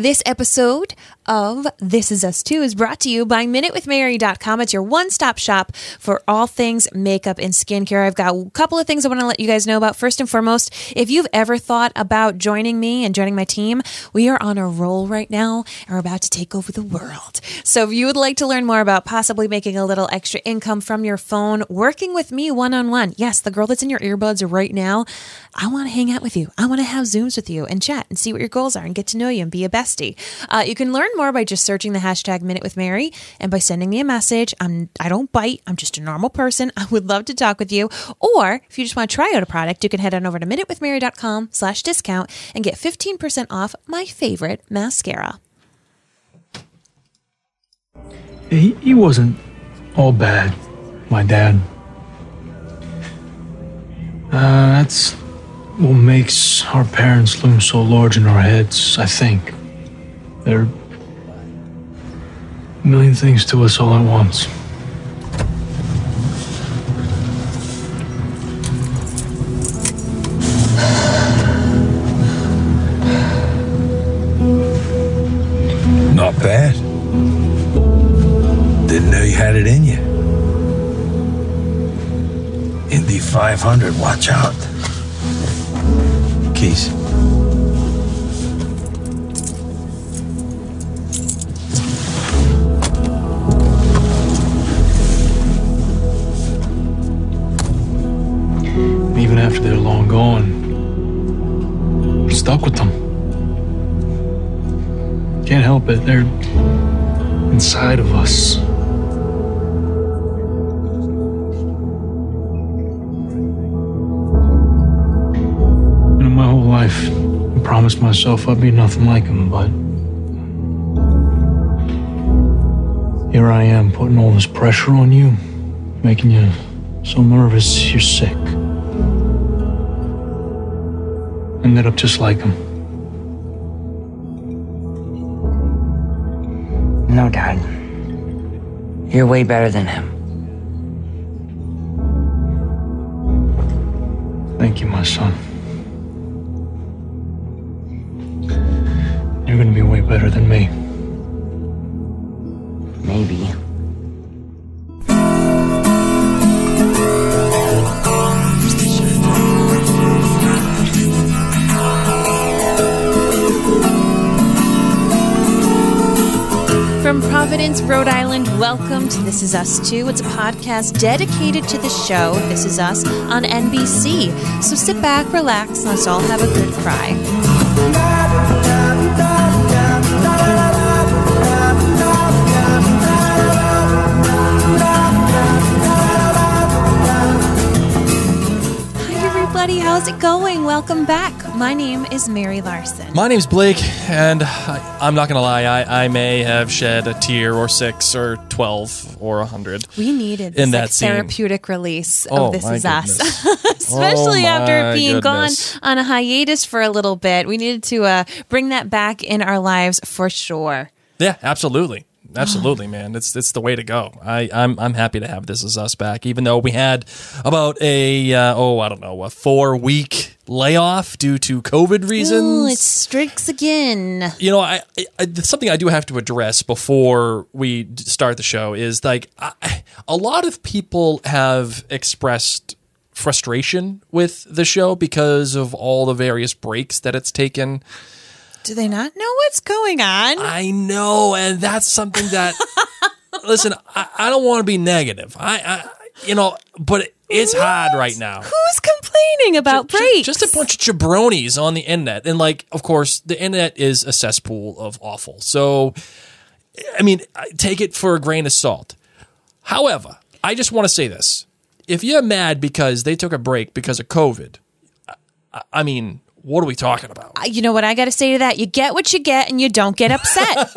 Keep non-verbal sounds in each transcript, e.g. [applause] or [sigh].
This episode of This Is Us Too is brought to you by MinuteWithMary.com. It's your one stop shop for all things makeup and skincare. I've got a couple of things I want to let you guys know about. First and foremost, if you've ever thought about joining me and joining my team, we are on a roll right now and we're about to take over the world. So if you would like to learn more about possibly making a little extra income from your phone, working with me one on one, yes, the girl that's in your earbuds right now, I want to hang out with you. I want to have Zooms with you and chat and see what your goals are and get to know you and be a bestie. Uh, you can learn more by just searching the hashtag Minute with Mary and by sending me a message. I'm I don't bite. I'm just a normal person. [laughs] I would love to talk with you. Or if you just want to try out a product, you can head on over to minutewithmary.com slash discount and get 15% off my favorite mascara. He, he wasn't all bad, my dad. Uh, that's what makes our parents loom so large in our heads, I think. They're a million things to us all at once. Not bad. Didn't know you had it in you. Indy 500, watch out. Keys. Even after they're long gone, we're stuck with them. Can't help it. They're inside of us. And in my whole life, I promised myself I'd be nothing like them, but here I am putting all this pressure on you, making you so nervous you're sick. Ended up just like him. No, Dad. You're way better than him. Thank you, my son. You're gonna be way better than me. This Is Us Too. It's a podcast dedicated to the show This Is Us on NBC. So sit back, relax, and let's all have a good cry. Hi, everybody. How's it going? Welcome back. My name is Mary Larson. My name's Blake, and I, I'm not gonna lie. I, I may have shed a tear or six or twelve or a hundred. We needed In that like, therapeutic release of Oh, This my Is Us. goodness. [laughs] Especially Oh, after being goodness. gone on a hiatus for a little bit. We needed to uh, bring that back in our lives for sure. Yeah, absolutely, absolutely, [sighs] man. It's it's the way to go. I I'm I'm happy to have This Is Us back, even though we had about a uh, oh I don't know a four week layoff due to COVID reasons. Ooh, it streaks again. you know, I, I something I do have to address before we start the show is like I, a lot of people have expressed frustration with the show because of all the various breaks that it's taken. Do they not know what's going on? I know, and that's something that [laughs] listen. I, I don't want to be negative. I, I you know, but it's hard right now. Who's complaining about Ju- breaks? Just a bunch of jabronis on the internet. And like, of course, the internet is a cesspool of awful. So, I mean, take it for a grain of salt. However, I just want to say this. If you're mad because they took a break because of COVID, I- I mean, What are we talking about? You know what I got to say to that? You get what you get and you don't get upset. [laughs]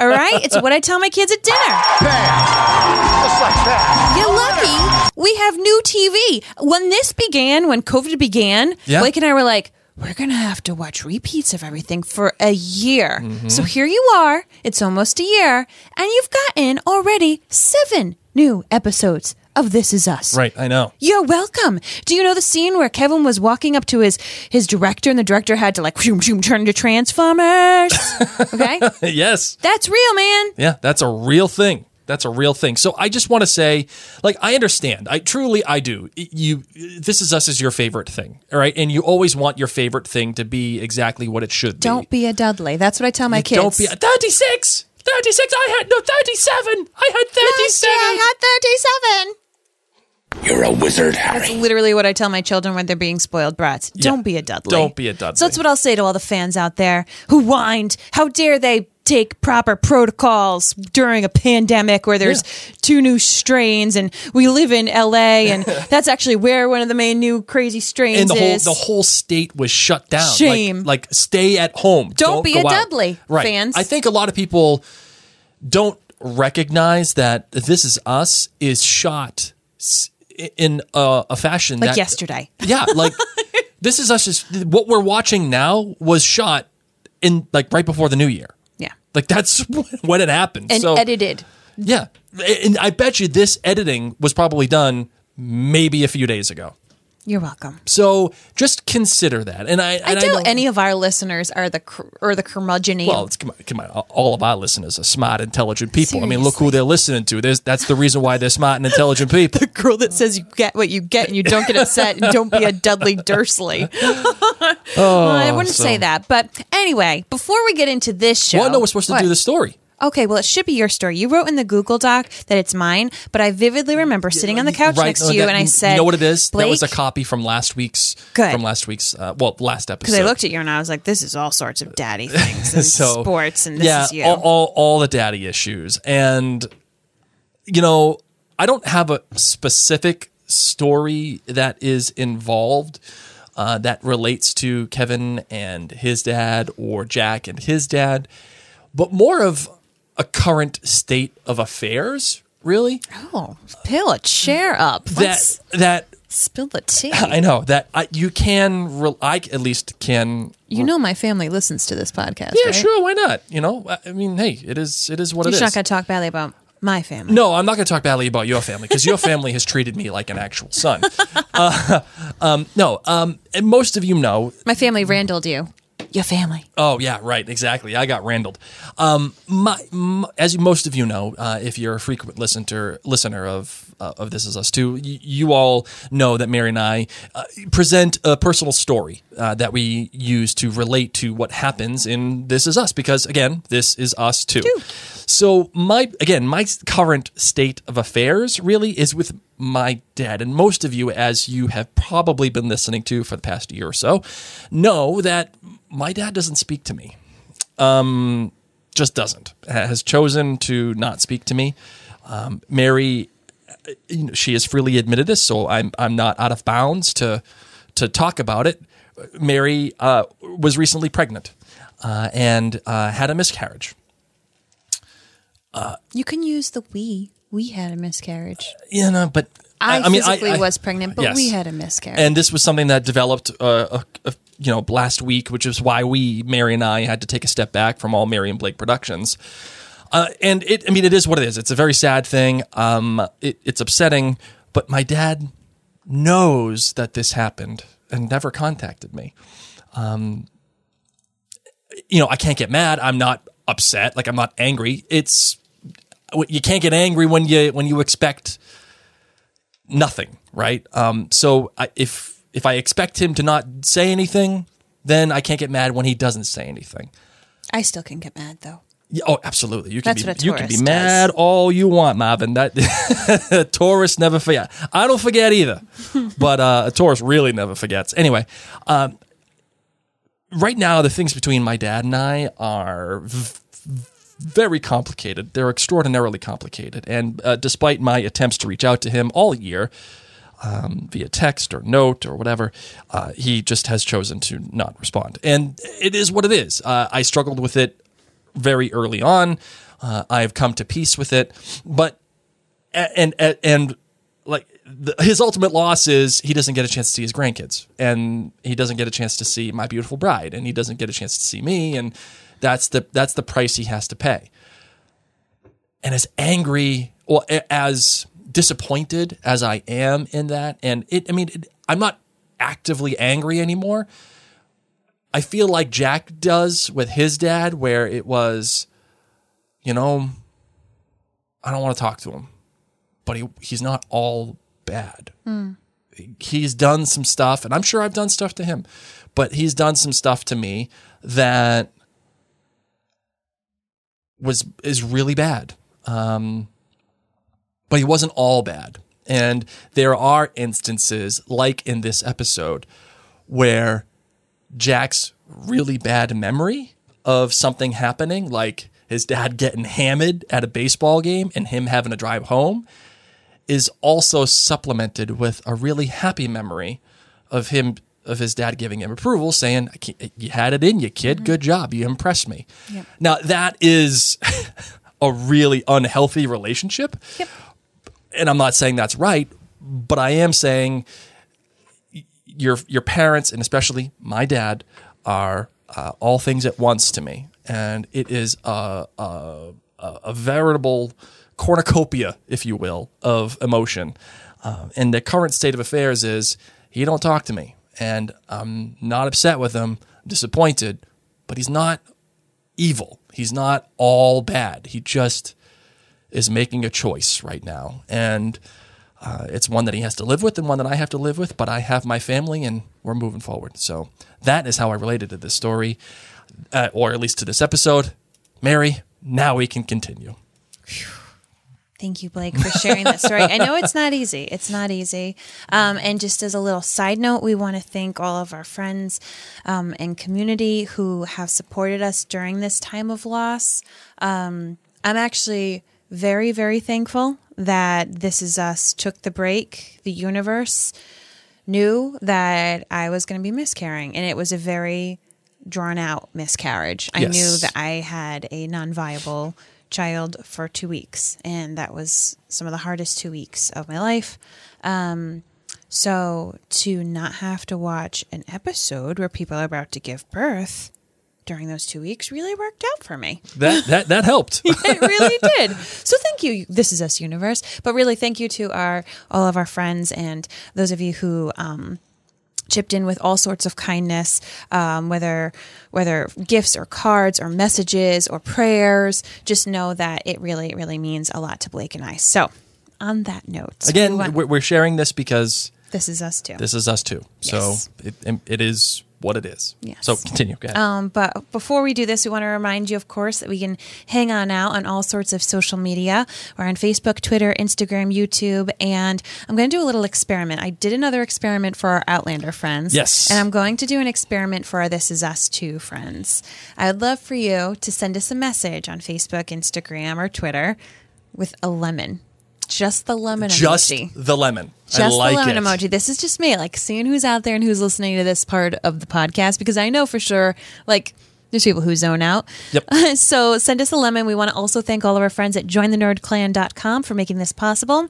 All right? It's what I tell my kids at dinner. Just like that. You're lucky we have new TV. When this began, when COVID began, Yeah. Blake and I were like, we're going to have to watch repeats of everything for a year. Mm-hmm. So here you are. It's almost a year, and you've gotten already seven new episodes of This Is Us. right, I know. You're welcome. Do you know the scene where Kevin was walking up to his his director and the director had to like [laughs] shoom, shoom, turn into Transformers? [laughs] okay? yes. That's real, man. Yeah, that's a real thing. That's a real thing. So I just want to say, like, I understand. I truly, I do. You, this is us is your favorite thing, all right? And you always want your favorite thing to be exactly what it should be. Don't be a Dudley. That's what I tell my kids. Don't be thirty-six. Thirty-six. I had no thirty-seven. I had Last year thirty-seven. I had 37. You're a wizard, Harry. That's literally what I tell my children when they're being spoiled brats. Don't be a Dudley. Don't be a Dudley. So that's what I'll say to all the fans out there who whined. How dare they take proper protocols during a pandemic where there's two new strains and we live in LA and [laughs] that's actually where one of the main new crazy strains and the whole is. the whole state was shut down. Shame. Like, stay at home. Don't be go a out. Dudley, right. fans. I think a lot of people don't recognize that This Is Us is shot s- in a, a fashion like that yesterday. Yeah, like [laughs] This Is Us is what we're watching now was shot in like right before the new year. Yeah. Like that's [laughs] when it happened. And so edited. yeah, and I bet you this editing was probably done maybe a few days ago. You're welcome. So just consider that. And I, I and doubt know- any of our listeners are the cur- or the curmudgeon Well, it's, come on, come on, all of our listeners are smart, intelligent people. I mean, look who they're listening to. There's, that's the reason why they're smart and intelligent people. [laughs] The girl that says you get what you get and you don't get upset and don't be a Dudley Dursley. [laughs] well, I wouldn't Oh, so- say that. But anyway, before we get into this show. Well, no, we're supposed to What? do the story. Okay, well, it should be your story. You wrote in the Google Doc that it's mine, but I vividly remember sitting on the couch next no, to you that- and I said, "You know what it is? Blake, that was a copy from last week's. Good. From last week's. Uh, well, last episode. Because I looked at you and I was like, this is all sorts of daddy [laughs] things and So, sports, and this yeah, is you. all, all, all the daddy issues, and you know, I don't have a specific story that is involved uh, that relates to Kevin and his dad or Jack and his dad, but more of a current state of affairs. Really, oh, pill a chair up. that Let's that spill the [laughs] tea. I know that I, you can. Re- I at least can. You know my family listens to this podcast, Yeah, right? sure. Why not? You know, I- I mean, hey, it is. It is what You're it is. not going to talk badly about my family. No, I'm not going to talk badly about your family because your family has treated me like an actual son. [laughs] Uh, um, no, um, and most of you know. My family Randalled you. Your family. Oh yeah, right, exactly. I got Randalled. Um, my, m as most of you know, uh, if you're a frequent listener listener of uh, of This Is Us Too, y- you all know that Mary and I uh, present a personal story uh, that we use to relate to what happens in This Is Us because again, this is us too. So my again, my current state of affairs really is with my dad, and most of you, as you have probably been listening to for the past year or so, know that my dad doesn't speak to me. Um, just doesn't. Has chosen to not speak to me. Um, Mary, uh, you know, she has freely admitted this, so I'm I'm not out of bounds to to talk about it. Mary uh, was recently pregnant uh, and uh, had a miscarriage. You can use the we. We had a miscarriage. You know, but I, mean, physically I- was pregnant, but yes. we had a miscarriage. and this was something that developed uh, a, a, you know last week which is why we mary and i had to take a step back from all mary and blake productions. Uh, and it i mean it is what it is. It's a very sad thing. Um, it, it's upsetting but my dad knows that this happened and never contacted me. Um, you know i can't get mad. I'm not upset. Like i'm not angry. It's you can't get angry when you when you expect nothing, right? Um, so I, if if I expect him to not say anything, then I can't get mad when he doesn't say anything. I still can get mad though. Yeah, oh, absolutely. You can That's be you can be mad does. all you want, Marvin. That [laughs] Taurus never forget. I don't forget either, [laughs] but uh, a Taurus really never forgets. Anyway, um, right now the things between my dad and I are v- very complicated. They're extraordinarily complicated, and uh, despite my attempts to reach out to him all year, um, via text or note or whatever. Uh, he just has chosen to not respond. And it is what it is. Uh, I struggled with it very early on. Uh, I've come to peace with it. But, and, and, and like, the, his ultimate loss is he doesn't get a chance to see his grandkids and he doesn't get a chance to see my beautiful bride and he doesn't get a chance to see me and that's the that's the price he has to pay and as angry or as disappointed as I am in that, and it, I mean, it, I'm not actively angry anymore. I feel like Jack does with his dad, where it was, you know, I don't want to talk to him, but he he's not all bad. He's done some stuff, and I'm sure I've done stuff to him, but he's done some stuff to me that was is really bad. Um, but he wasn't all bad. And there are instances, like in this episode, where Jack's really bad memory of something happening, like his dad getting hammered at a baseball game and him having to drive home, is also supplemented with a really happy memory of him of his dad giving him approval, saying, "You had it in you, kid. Mm-hmm. Good job. You impressed me." Now that is [laughs] a really unhealthy relationship and I'm not saying that's right, but I am saying your your parents and especially my dad are uh, all things at once to me, and it is a a, a, veritable cornucopia, if you will, of emotion. Uh, and the current state of affairs is he don't talk to me, and I'm not upset with him, disappointed, but he's not evil. He's not all bad. He just is making a choice right now. And uh, it's one that he has to live with and one that I have to live with, but I have my family and we're moving forward. So that is how I related to this story, uh, or at least to this episode. Mary, now we can continue. Thank you, Blake, for sharing that story. I know it's not easy. It's not easy. Um, and just as a little side note, we want to thank all of our friends um, and community who have supported us during this time of loss. Um, I'm actually very, very thankful that This Is Us took the break. The universe knew that I was going to be miscarrying, and it was a very drawn out miscarriage. I knew that I had a non viable child for two weeks, and that was some of the hardest two weeks of my life. Um, so to not have to watch an episode where people are about to give birth during those two weeks really worked out for me. That that that helped. [laughs] it really [laughs] did. So thank you. This is us universe, but really thank you to our all of our friends and those of you who um, chipped in with all sorts of kindness, um, whether whether gifts or cards or messages or prayers. Just know that it really really means a lot to Blake and I. So on that note, Again, we're, we're sharing this because this is us too. this is us too. So Yes. it, it is what it is. Yes. So continue. Go ahead. Um, but before we do this, we want to remind you, of course, that we can hang on out on all sorts of social media. We're on Facebook, Twitter, Instagram, YouTube, and I'm going to do a little experiment. I did another experiment for our Outlander friends. Yes. And I'm going to do an experiment for our This Is Us Too friends. I would love for you to send us a message on Facebook, Instagram, or Twitter with a lemon. Just the lemon Just emoji. the lemon. Just I like the lemon it. emoji. This is just me, like seeing who's out there and who's listening to this part of the podcast because I know for sure, like, there's people who zone out. Yep. [laughs] so send us a lemon. We want to also thank all of our friends at jointhenerdclan.com for making this possible.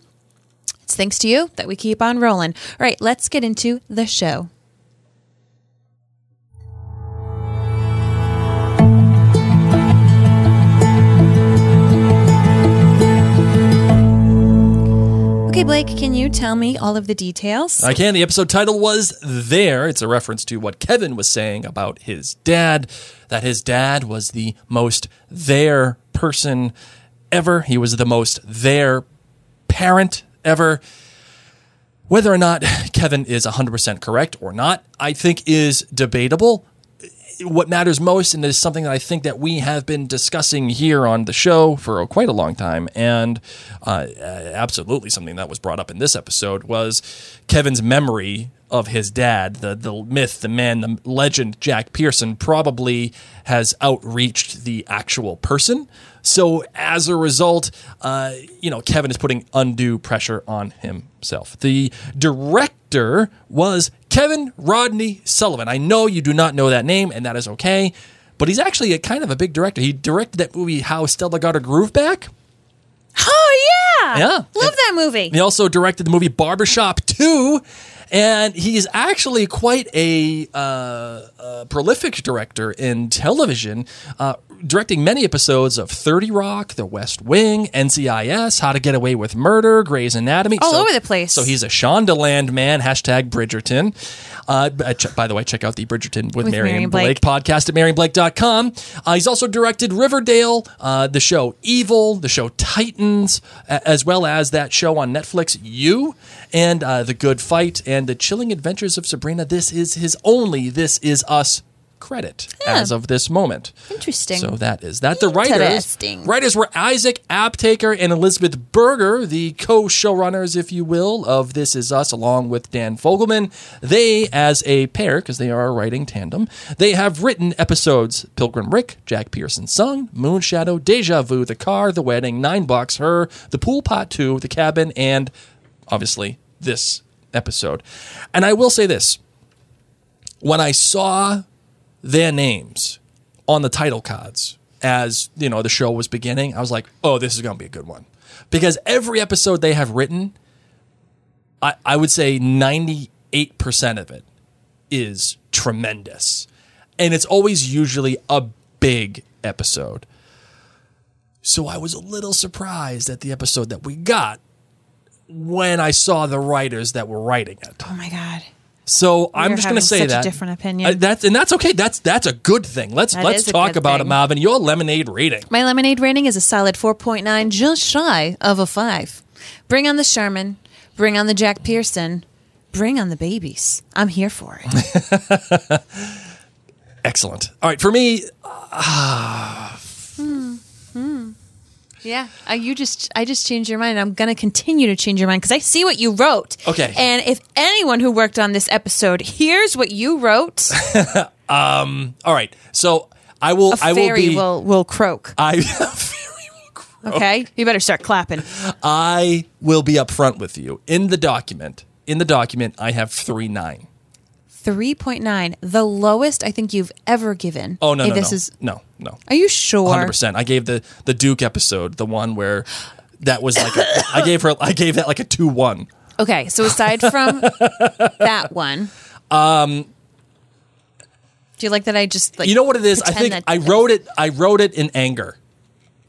It's thanks to you that we keep on rolling. All right, let's get into the show. Okay, Blake, can you tell me all of the details? I can. The episode title was There. It's a reference to what Kevin was saying about his dad, that his dad was the most there person ever. He was the most there parent ever. Whether or not Kevin is 100% correct or not, I think is debatable. What matters most, and is something that I think that we have been discussing here on the show for quite a long time, and uh, absolutely something that was brought up in this episode was Kevin's memory of his dad, the the myth, the man, the legend, Jack Pearson, probably has outreached the actual person. So as a result, uh, you know, Kevin is putting undue pressure on himself. The director was Kevin Rodney Sullivan. I know you do not know that name, and that is okay. But he's actually a kind of a big director. He directed that movie How Stella Got Her Groove Back. Oh yeah, Yeah. love that movie. He also directed the movie Barbershop 2. And he's actually quite a, uh, uh, prolific director in television, uh, directing many episodes of 30 Rock, The West Wing, NCIS, How to Get Away with Murder, Grey's Anatomy. All over the place. So he's a Shondaland man, hashtag Bridgerton. Uh, uh, by the way, check out the Bridgerton with, With Marion Marion Blake. Blake. podcast at MarionBlake.com. Uh, he's also directed Riverdale, uh, the show Evil, the show Titans, as well as that show on Netflix, You, and uh, The Good Fight, and The Chilling Adventures of Sabrina. This is his only This Is Us credit as of this moment. Interesting. So that is that. The writers writers were Isaac Aptaker and Elizabeth Berger, the co-showrunners, if you will, of This Is Us, along with Dan Fogelman. They, as a pair, because they are a writing tandem, they have written episodes Pilgrim Rick, Jack Pearson's Son, Moonshadow, Deja Vu, The Car, The Wedding, Nine Bucks, Her, The Pool Part 2, The Cabin, and obviously this episode. And I will say this when I saw their names on the title cards as you know the show was beginning, I was like, "Oh, this is going to be a good one," because every episode they have written, I, I would say ninety eight percent of it is tremendous, and it's always usually a big episode. So I was a little surprised at the episode that we got when I saw the writers that were writing it. oh my god. So I'm just going to say a that different opinion. Uh, that's and that's okay. That's that's a good thing. Let's That let's talk about it, thing. Marvin. Your lemonade rating. My lemonade rating is a solid 4.9, just shy of a 5. Bring on the Sherman, bring on the Jack Pearson, bring on the babies. I'm here for it. [laughs] Excellent. All right, for me, yeah, uh, you just I just changed your mind. I'm going to continue to change your mind because I see what you wrote. Okay. And if anyone who worked on this episode hears what you wrote, [laughs] all right. So I will. a I will fairy be. will, will croak. [laughs] I Okay? You better start clapping. I will be upfront with you in the document. In the document, I have three nine. 3.9, the lowest I think you've ever given. Oh no Hey, no this no is no no. Are you sure? Hundred percent. I gave the the Duke episode the one where that was like a, [laughs] I gave her I gave that like a two one. Okay, so aside from [laughs] that one, um, do you like that? I just like you know what it is? I think that- I wrote it. I wrote it in anger.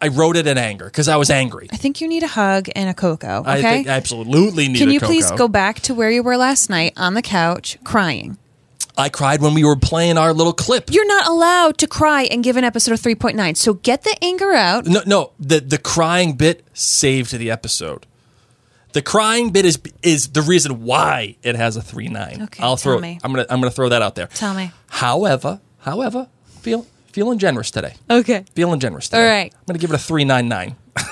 I wrote it in anger because I was angry. I think you need a hug and a cocoa. Okay, I think absolutely need. can you please go back to where you were last night on the couch crying? I cried when we were playing our little clip. You're not allowed to cry and give an episode of 3.9. So get the anger out. no, no, the the crying bit saved the episode. The crying bit is is the reason why it has a 3.9. Okay, I'll throw. tell me. I'm gonna I'm gonna throw that out there. Tell me. However, however, feel feeling generous today. Okay. Feeling generous today. All right. I'm gonna give it a three nine nine. [laughs]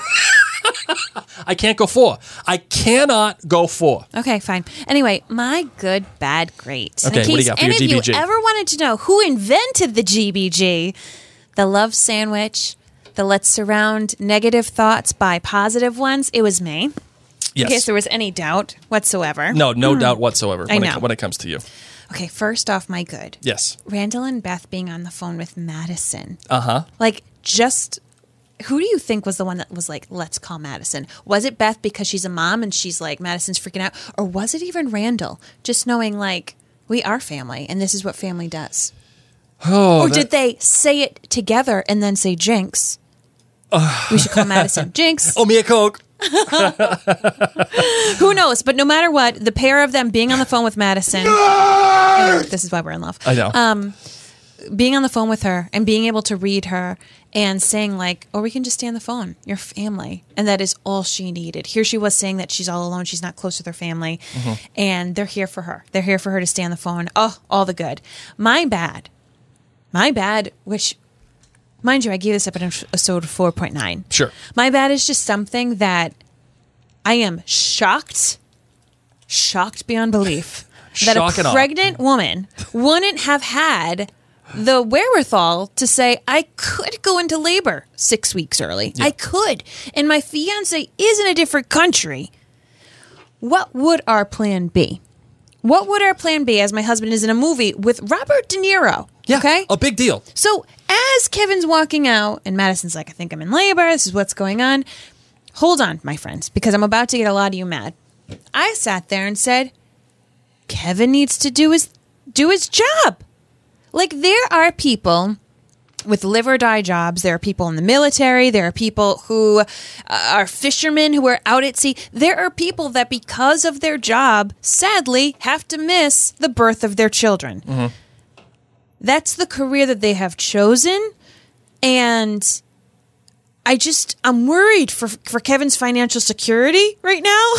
[laughs] I can't go four. I cannot go four. Okay, fine. Anyway, my good, bad, great. Okay, In what do you case got for any your of you GBG? ever wanted to know who invented the GBG, the love sandwich, the let's surround negative thoughts by positive ones, it was me. Yes. In case there was any doubt whatsoever. no, no doubt whatsoever I when, know. It, when it comes to you. Okay, first off, my good. Yes. Randall and Beth being on the phone with Madison. Uh huh. Like, just who do you think was the one that was like, let's call Madison? Was it Beth because she's a mom and she's like, Madison's freaking out? Or was it even Randall? Just knowing, like, we are family and this is what family does. Oh, or that- did they say it together and then say, Jinx? we should call Madison. [laughs] Jinx. Oh, me a coke. [laughs] Who knows? But no matter what, the pair of them being on the phone with Madison. this is why we're in love. I know. Um, being on the phone with her and being able to read her and saying like or we can just stay on the phone. Your family. And that is all she needed. Here she was saying that she's all alone. She's not close with her family. And they're here for her. They're here for her to stay on the phone. Oh all the good. My bad. My bad, which, mind you, I gave this up in episode 4.9. Sure. My bad is just something that I am shocked, shocked beyond belief [laughs] that Shock a pregnant woman wouldn't have had the wherewithal to say, I could go into labor six weeks early. I could. And my fiance is in a different country. What would our plan be? What would our plan be as my husband is in a movie with Robert De Niro? Yeah. Okay. A big deal. So as Kevin's walking out and Madison's like, I think I'm in labor. This is what's going on. Hold on, my friends, because I'm about to get a lot of you mad. I sat there and said, Kevin needs to do his do his job. Like there are people with live or die jobs. There are people in the military. There are people who uh, are fishermen who are out at sea. There are people that, because of their job, sadly, have to miss the birth of their children. That's the career that they have chosen. And I just, I'm worried for, for Kevin's financial security right now.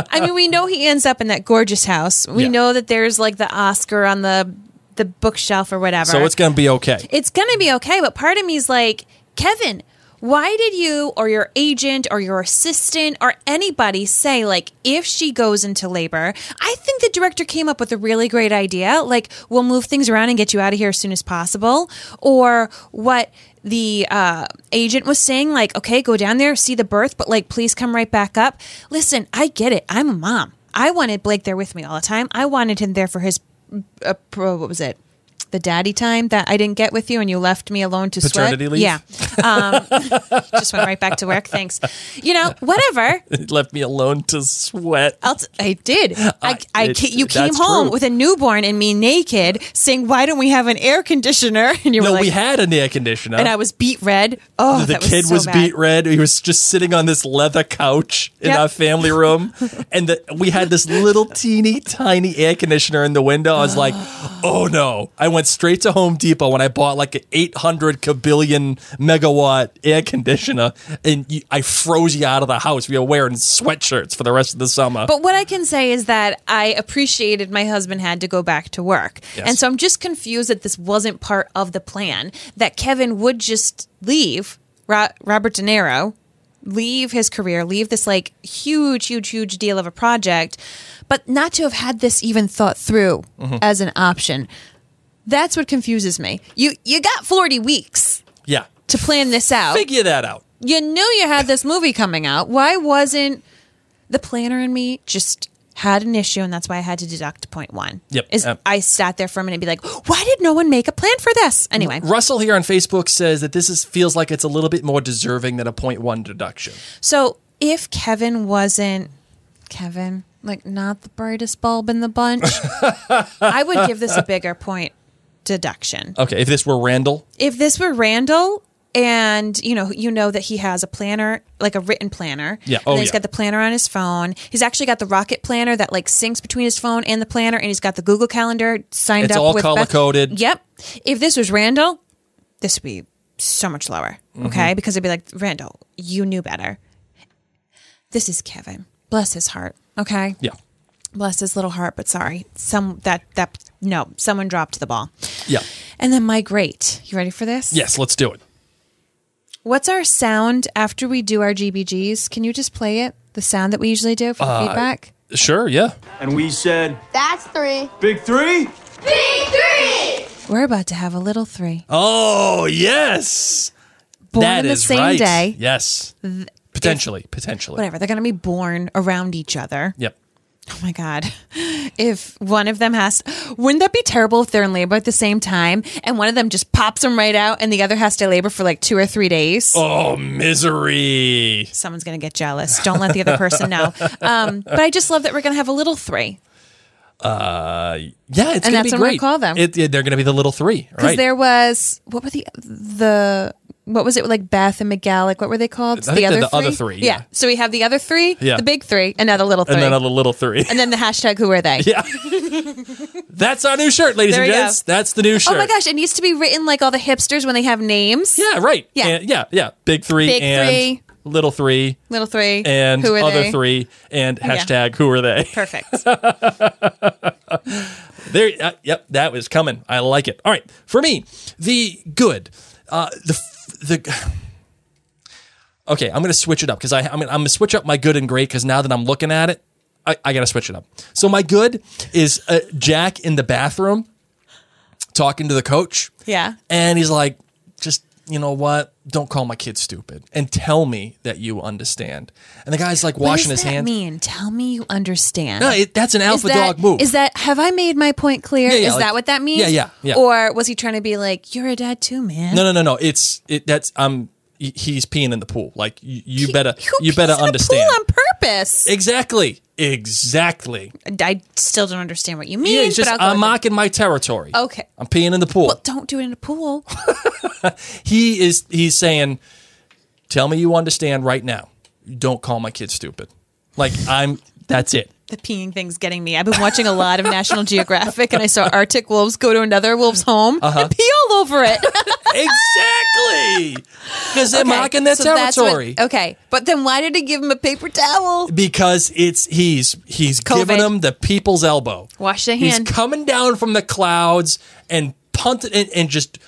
[laughs] I mean, we know he ends up in that gorgeous house. We Yeah. know that there's like the Oscar on the the bookshelf or whatever. So it's going to be okay. it's gonna be okay. But part of me is like, Kevin, why did you or your agent or your assistant or anybody say like if she goes into labor? I think the director came up with a really great idea. Like we'll move things around and get you out of here as soon as possible. Or what the uh, agent was saying, like, okay, go down there, see the birth, but like, please come right back up. Listen, I get it. I'm a mom. I wanted Blake there with me all the time. I wanted him there for his uh, pro, what was it? The daddy time that I didn't get with you, and you left me alone to Paternity sweat. leave? Yeah, um, [laughs] just went right back to work. Thanks. You know, whatever. It [laughs] left me alone to sweat. I'll t- I did. I, I, it's- ca- you came home true. with a newborn and me naked, saying, "Why don't we have an air conditioner?" [laughs] And you No, were like, we had an air conditioner. and I was beet red. Oh, the that was kid so was beet red. He was just sitting on this leather couch in Yep. our family room, and the, we had this little teeny tiny air conditioner in the window. I was like, [gasps] "Oh no!" I went straight to Home Depot when I bought like an 800 kabillion megawatt air conditioner, and I froze you out of the house. We were wearing sweatshirts for the rest of the summer. But what I can say is that I appreciated my husband had to go back to work. Yes. And so I'm just confused that this wasn't part of the plan, that Kevin would just leave Ro- Robert De Niro, leave his career, leave this like huge, huge, huge deal of a project, but not to have had this even thought through Mm-hmm. as an option. That's what confuses me. You you got 40 weeks yeah, to plan this out figure that out. you knew you had this movie coming out. Why wasn't the planner in me just had an issue, and that's why I had to deduct point one. Yep. Is Um, I sat there for a minute and be like, why did no one make a plan for this? Anyway, Russell here on Facebook says that this is feels like it's a little bit more deserving than a point one deduction. so if Kevin wasn't Kevin, like not the brightest bulb in the bunch, [laughs] I would give this a bigger point deduction. Okay, if this were Randall, if this were Randall and you know you know that he has a planner like a written planner Yeah. and Oh, then he's yeah. got the planner on his phone he's actually got the rocket planner that like syncs between his phone and the planner and he's got the google calendar signed It's up all with Beth- color-coded. yep if this was randall this would be so much lower Mm-hmm. okay because it'd be like randall you knew better this is kevin bless his heart okay yeah, bless his little heart but sorry some that that no someone dropped the ball yeah, and then my great you ready for this yes, let's do it. What's our sound after we do our GBGs? Can you just play it? The sound that we usually do for Uh, feedback? Sure, yeah. And we said, That's three. Big three? Big three! We're about to have a little three. Oh yes, Born That in the is same right. day. Yes, potentially, potentially. Whatever. They're going to be born around each other. Yep. Oh my God. If one of them has, wouldn't that be terrible if they're in labor at the same time and one of them just pops them right out and the other has to labor for like two or three days? Oh misery. Someone's going to get jealous. Don't let the other person know. Um, but I just love that we're going to have a little three. Uh, yeah, it's And gonna that's be what great. call them. It, yeah, they're gonna be the little three, Because right? there was what were the the what was it like Beth and McGallic? What were they called? I think they're the other three, yeah. So we have the other three, Yeah. the big three, and now the little three, and then a little three. and then the hashtag Who are they? [laughs] yeah, that's our new shirt, ladies There and we go. gents. That's the new shirt. Oh my gosh! It needs to be written like all the hipsters when they have names. Yeah, right. Yeah. And- yeah, yeah. Big three Big and three, little three, Little three. and Who are other they? three, and hashtag who are they? Perfect. [laughs] There, uh, yep, that was coming. I like it. All right, for me, the good, uh, the the. Okay, I'm gonna switch it up because I I'm gonna, I'm gonna switch up my good and great because now that I'm looking at it, I, I gotta switch it up. So my good is uh, Jack in the bathroom talking to the coach, yeah. and he's like, just you know what? Don't call my kid stupid and tell me that you understand. And the guy's like washing What does his that hands. mean? Tell me you understand. No, it, that's an alpha that- dog move. Is that have I made my point clear? Yeah, yeah, is like- that what that means? Yeah, yeah, yeah. Or was he trying to be like, "You're a dad too, man"? No, no, no, no. It's it. That's um. he- He's peeing in the pool. Like you, you better, you better pees in a understand. pool on purpose. exactly, exactly. I still don't understand what you mean. Yeah, it's just but I'll go I'm marking my territory. Okay. I'm peeing in the pool. Well, don't do it in a pool. [laughs] he is. He's saying, "Tell me you understand right now. Don't call my kid stupid." Like I'm. That's it. the peeing thing's getting me. I've been watching a lot of National Geographic, and I saw Arctic wolves go to another wolf's home Uh-huh. and pee all over it. [laughs] exactly. Because they're Okay, marking their so that's what- territory. okay, but then why did he give him a paper towel? because it's he's he's COVID. giving them the people's elbow. Wash the He's coming down from the clouds and punting and, and just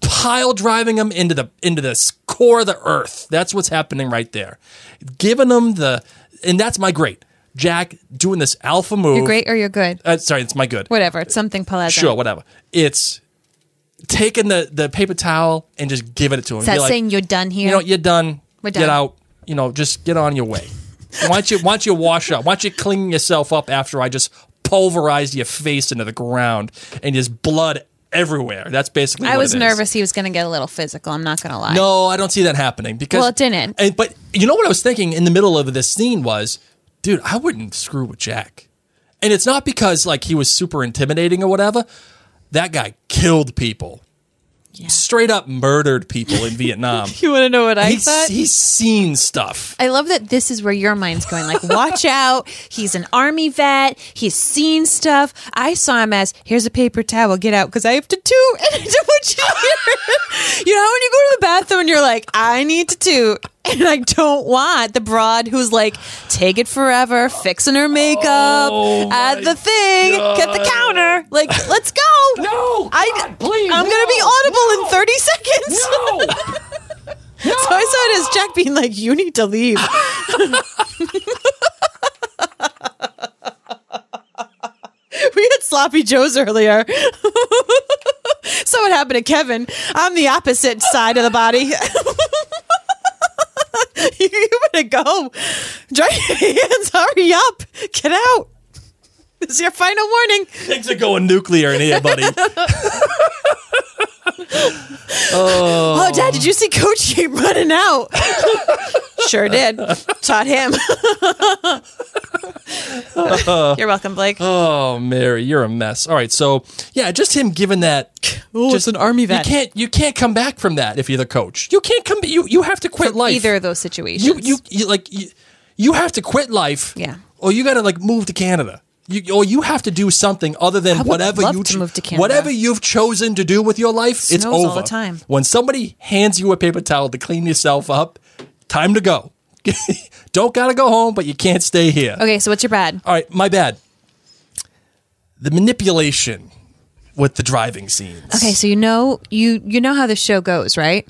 pile driving them into the into the core of the earth. That's what's happening right there. Giving them the and that's my great. Jack doing this alpha move. You're great or you're good. Uh, sorry, it's my good. Whatever. It's something pleasant. Sure, whatever. It's taking the the paper towel and just giving it to him. Is that like, saying you're done here? you know, you're done. We're Get out. You know, just get on your way. why don't you why don't you wash up? Why don't you clean yourself up after I just pulverized your face into the ground and just blood everywhere? That's basically. I was nervous he was going to get a little physical. I'm not going to lie. No, I don't see that happening because Well, it didn't. And, but you know what I was thinking in the middle of this scene was, dude, I wouldn't screw with Jack, and it's not because like he was super intimidating or whatever. That guy killed people. Straight up murdered people in Vietnam. [laughs] You want to know what I he's, thought? he's seen stuff. I love that this is where your mind's going. Like, watch [laughs] out. He's an army vet. He's seen stuff. I saw him as, here's a paper towel. Get out because I have to toot. [laughs] And I don't want you to hear. You know, when you go to the bathroom and you're like, I need to toot. And I don't want the broad who's like, take it forever, fixing her makeup, Oh add the thing, get the counter. Like, let's go. No, I, God, please, I'm going to be no, audible in 30 seconds. No, [laughs] So I saw it as Jack being like, "You need to leave." [laughs] we had sloppy joes earlier. [laughs] so what happened to Kevin? I'm the opposite side of the body. [laughs] you, better go. Dry your hands. Hurry up. Get out. This is your final warning. Things are going nuclear in here, buddy. [laughs] [laughs] Oh, oh, Dad, did you see Coach running out? [laughs] sure did. Taught him. [laughs] You're welcome, Blake. oh, Mary, you're a mess. All right, so yeah, just him giving that. Oh, just it's an army vet. You can't. You can't come back from that if you're the coach. You can't come. You you have to quit life. Either of those situations. you you, you like you, you have to quit life. Yeah. Or you got to like move to Canada. You, or you have to do something other than whatever you to move to whatever you've chosen to do with your life. it's Snows all over the time. When somebody hands you a paper towel to clean yourself up, time to go. [laughs] Don't gotta go home, but you can't stay here. okay, so what's your bad? All right, my bad. The manipulation with the driving scenes. Okay, so you know you you know how the show goes, right?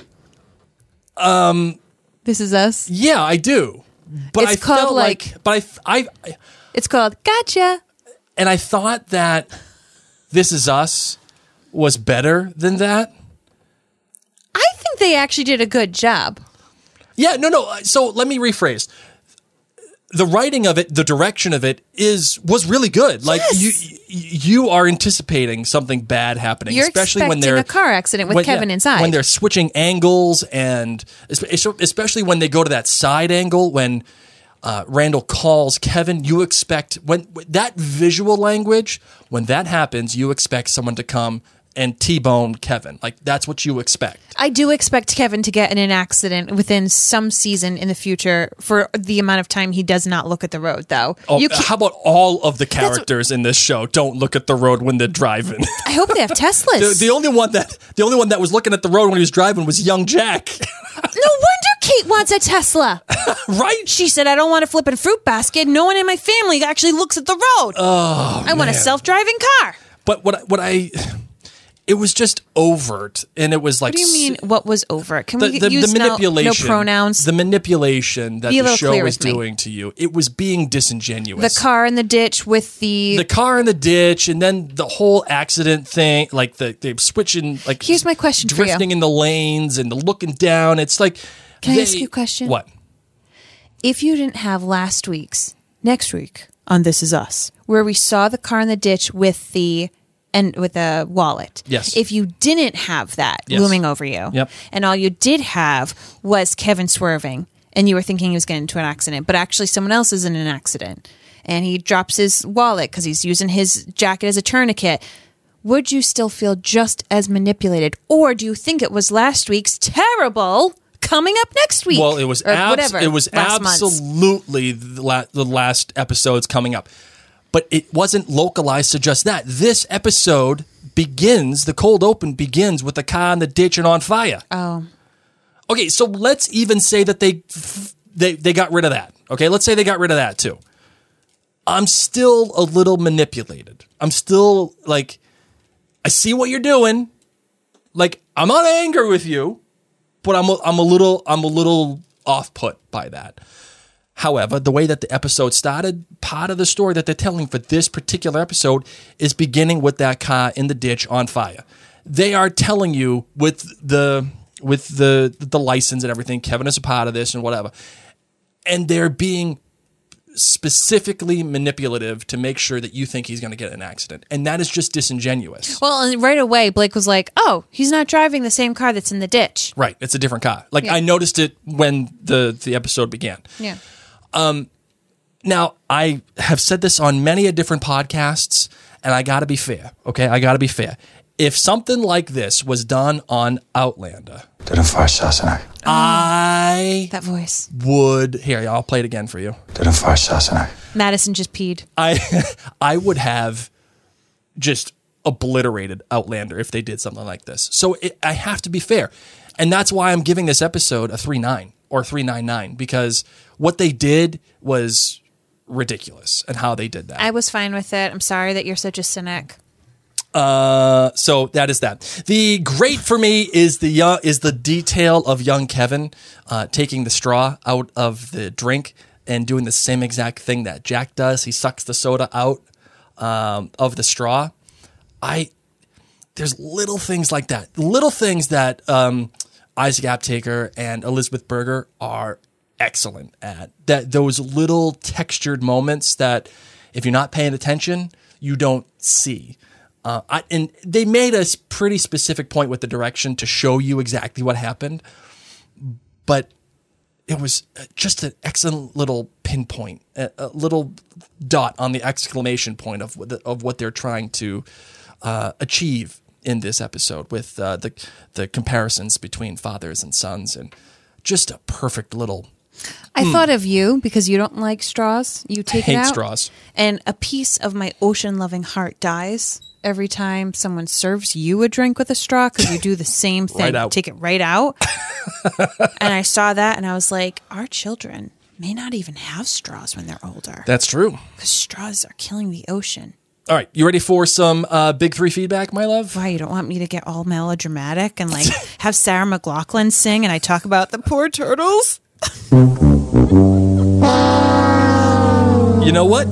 Um, this is us. Yeah, I do. But It's I called, felt like- like, but I, I, It's called Gotcha. And I thought that This Is Us was better than that. I think they actually did a good job. Yeah, no, no. Uh, so let me rephrase. The writing of it, the direction of it is was really good. Like you, you are anticipating something bad happening, You're especially when they're a car accident with when- Kevin inside. When they're switching angles, and especially when they go to that side angle, when uh, Randall calls Kevin, you expect when that visual language. When that happens, you expect someone to come and t-bone Kevin. Like that's what you expect. I do expect Kevin to get in an accident within some season in the future for the amount of time he does not look at the road, though. Oh, you how about all of the characters in this show don't look at the road when they're driving? [laughs] I hope they have [laughs] Teslas. the, the only one that the only one that was looking at the road when he was driving was young Jack. [laughs] no wonder Kate wants a Tesla. right? She said, I don't want a flipping fruit basket. No one in my family actually looks at the road. Oh, I want a self driving car. But what what I it was just overt and it was like What do you mean? What was overt? Can the, we the, use the no- no, manipulation pronouns? the manipulation that the show clear was with me. doing to you it was being disingenuous the car in the ditch with the. the car in the ditch and then the whole accident thing like the they switching like Here's my question for you. drifting in the lanes and the looking down it's like Can I ask you a question? what if you didn't have last week's, next week on This Is Us, where we saw the car in the ditch with the and with a wallet. Yes. If you didn't have that Yes. looming over you, Yep. and all you did have was Kevin swerving, and you were thinking he was getting into an accident, but actually someone else is in an accident, and he drops his wallet because he's using his jacket as a tourniquet. Would you still feel just as manipulated, or do you think it was last week's terrible coming up next week? Well, it was abs- whatever. it was last absolutely the, la- the last episodes coming up, but it wasn't localized to just that. This episode begins the cold open begins with the car in the ditch and on fire. Oh. Okay, so let's even say that they they they got rid of that. Okay, let's say they got rid of that too. I'm still a little manipulated. I'm still like, I see what you're doing. Like I'm not angry with you, but I'm a, I'm a little I'm a little off put by that. However, the way that the episode started, part of the story that they're telling for this particular episode is beginning with that car in the ditch on fire. They are telling you with the with the the license and everything, Kevin is a part of this and whatever. And they're being specifically manipulative to make sure that you think he's going to get an accident. And that is just disingenuous. Well, and right away, Blake was like, "Oh, he's not driving the same car that's in the ditch." Right, it's a different car. Like Yeah. I noticed it when the the episode began. Yeah. Um, now, I have said this on many a different podcasts, and I got to be fair. Okay, I got to be fair. If something like this was done on Outlander, Did a fast assassinate. I That voice. would here. I'll play it again for you. Did a fast assassinate. Madison just peed. I [laughs] I would have just obliterated Outlander if they did something like this. So it, I have to be fair, and that's why I'm giving this episode a three nine or three nine nine because what they did was ridiculous and how they did that. I was fine with it. I'm sorry that you're such a cynic. Uh, so that is that. The great for me is the young, is the detail of young Kevin uh, taking the straw out of the drink and doing the same exact thing that Jack does. He sucks the soda out um, of the straw. I there's little things like that, little things that um, Isaac Aptaker and Elizabeth Berger are excellent at. That those little textured moments that if you're not paying attention, you don't see. Uh, I, and they made a pretty specific point with the direction to show you exactly what happened, but it was uh, just an excellent little pinpoint, a, a little dot on the exclamation point of of what they're trying to uh, achieve in this episode with uh, the the comparisons between fathers and sons, and just a perfect little I thought of you because you don't like straws. You take out, straws. and a piece of my ocean-loving heart dies every time someone serves you a drink with a straw because you do the same [laughs] thing. Right out. Take it right out. [laughs] and I saw that, and I was like, our children may not even have straws when they're older That's true. because straws are killing the ocean. All right, you ready for some uh, big three feedback, my love? Why you don't want me to get all melodramatic and like [laughs] have Sarah McLachlan sing and I talk about the poor turtles? You know what?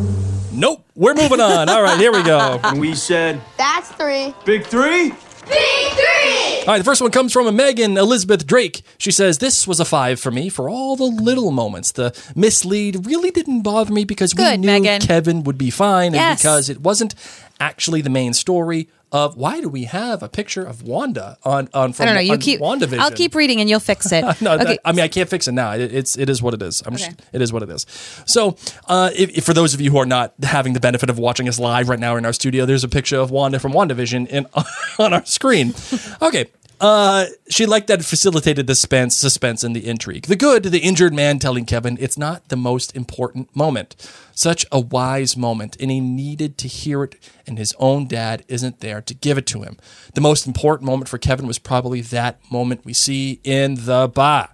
Nope. We're moving on. All right, here we go. And we said, That's three. Big Three? Big three. All right, the first one comes from a Megan Elizabeth Drake. She says, This was a five for me for all the little moments. The mislead really didn't bother me because we knew Megan. Kevin would be fine Yes. and because it wasn't actually the main story of why do we have a picture of Wanda on, on from I don't know. You keep. WandaVision? I'll keep reading and you'll fix it. [laughs] No, okay. that- I mean I can't fix it now. It, it's it is what it is. I'm Okay. just, it is what it is. So, uh, if, if for those of you who are not having the benefit of watching us live right now in our studio, there's a picture of Wanda from WandaVision in [laughs] on our screen. Okay. Uh, she liked that it facilitated the suspense, suspense and the intrigue. The good, the injured man telling Kevin it's not the most important moment. Such a wise moment, and he needed to hear it, and his own dad isn't there to give it to him. The most important moment for Kevin was probably that moment we see in the bar.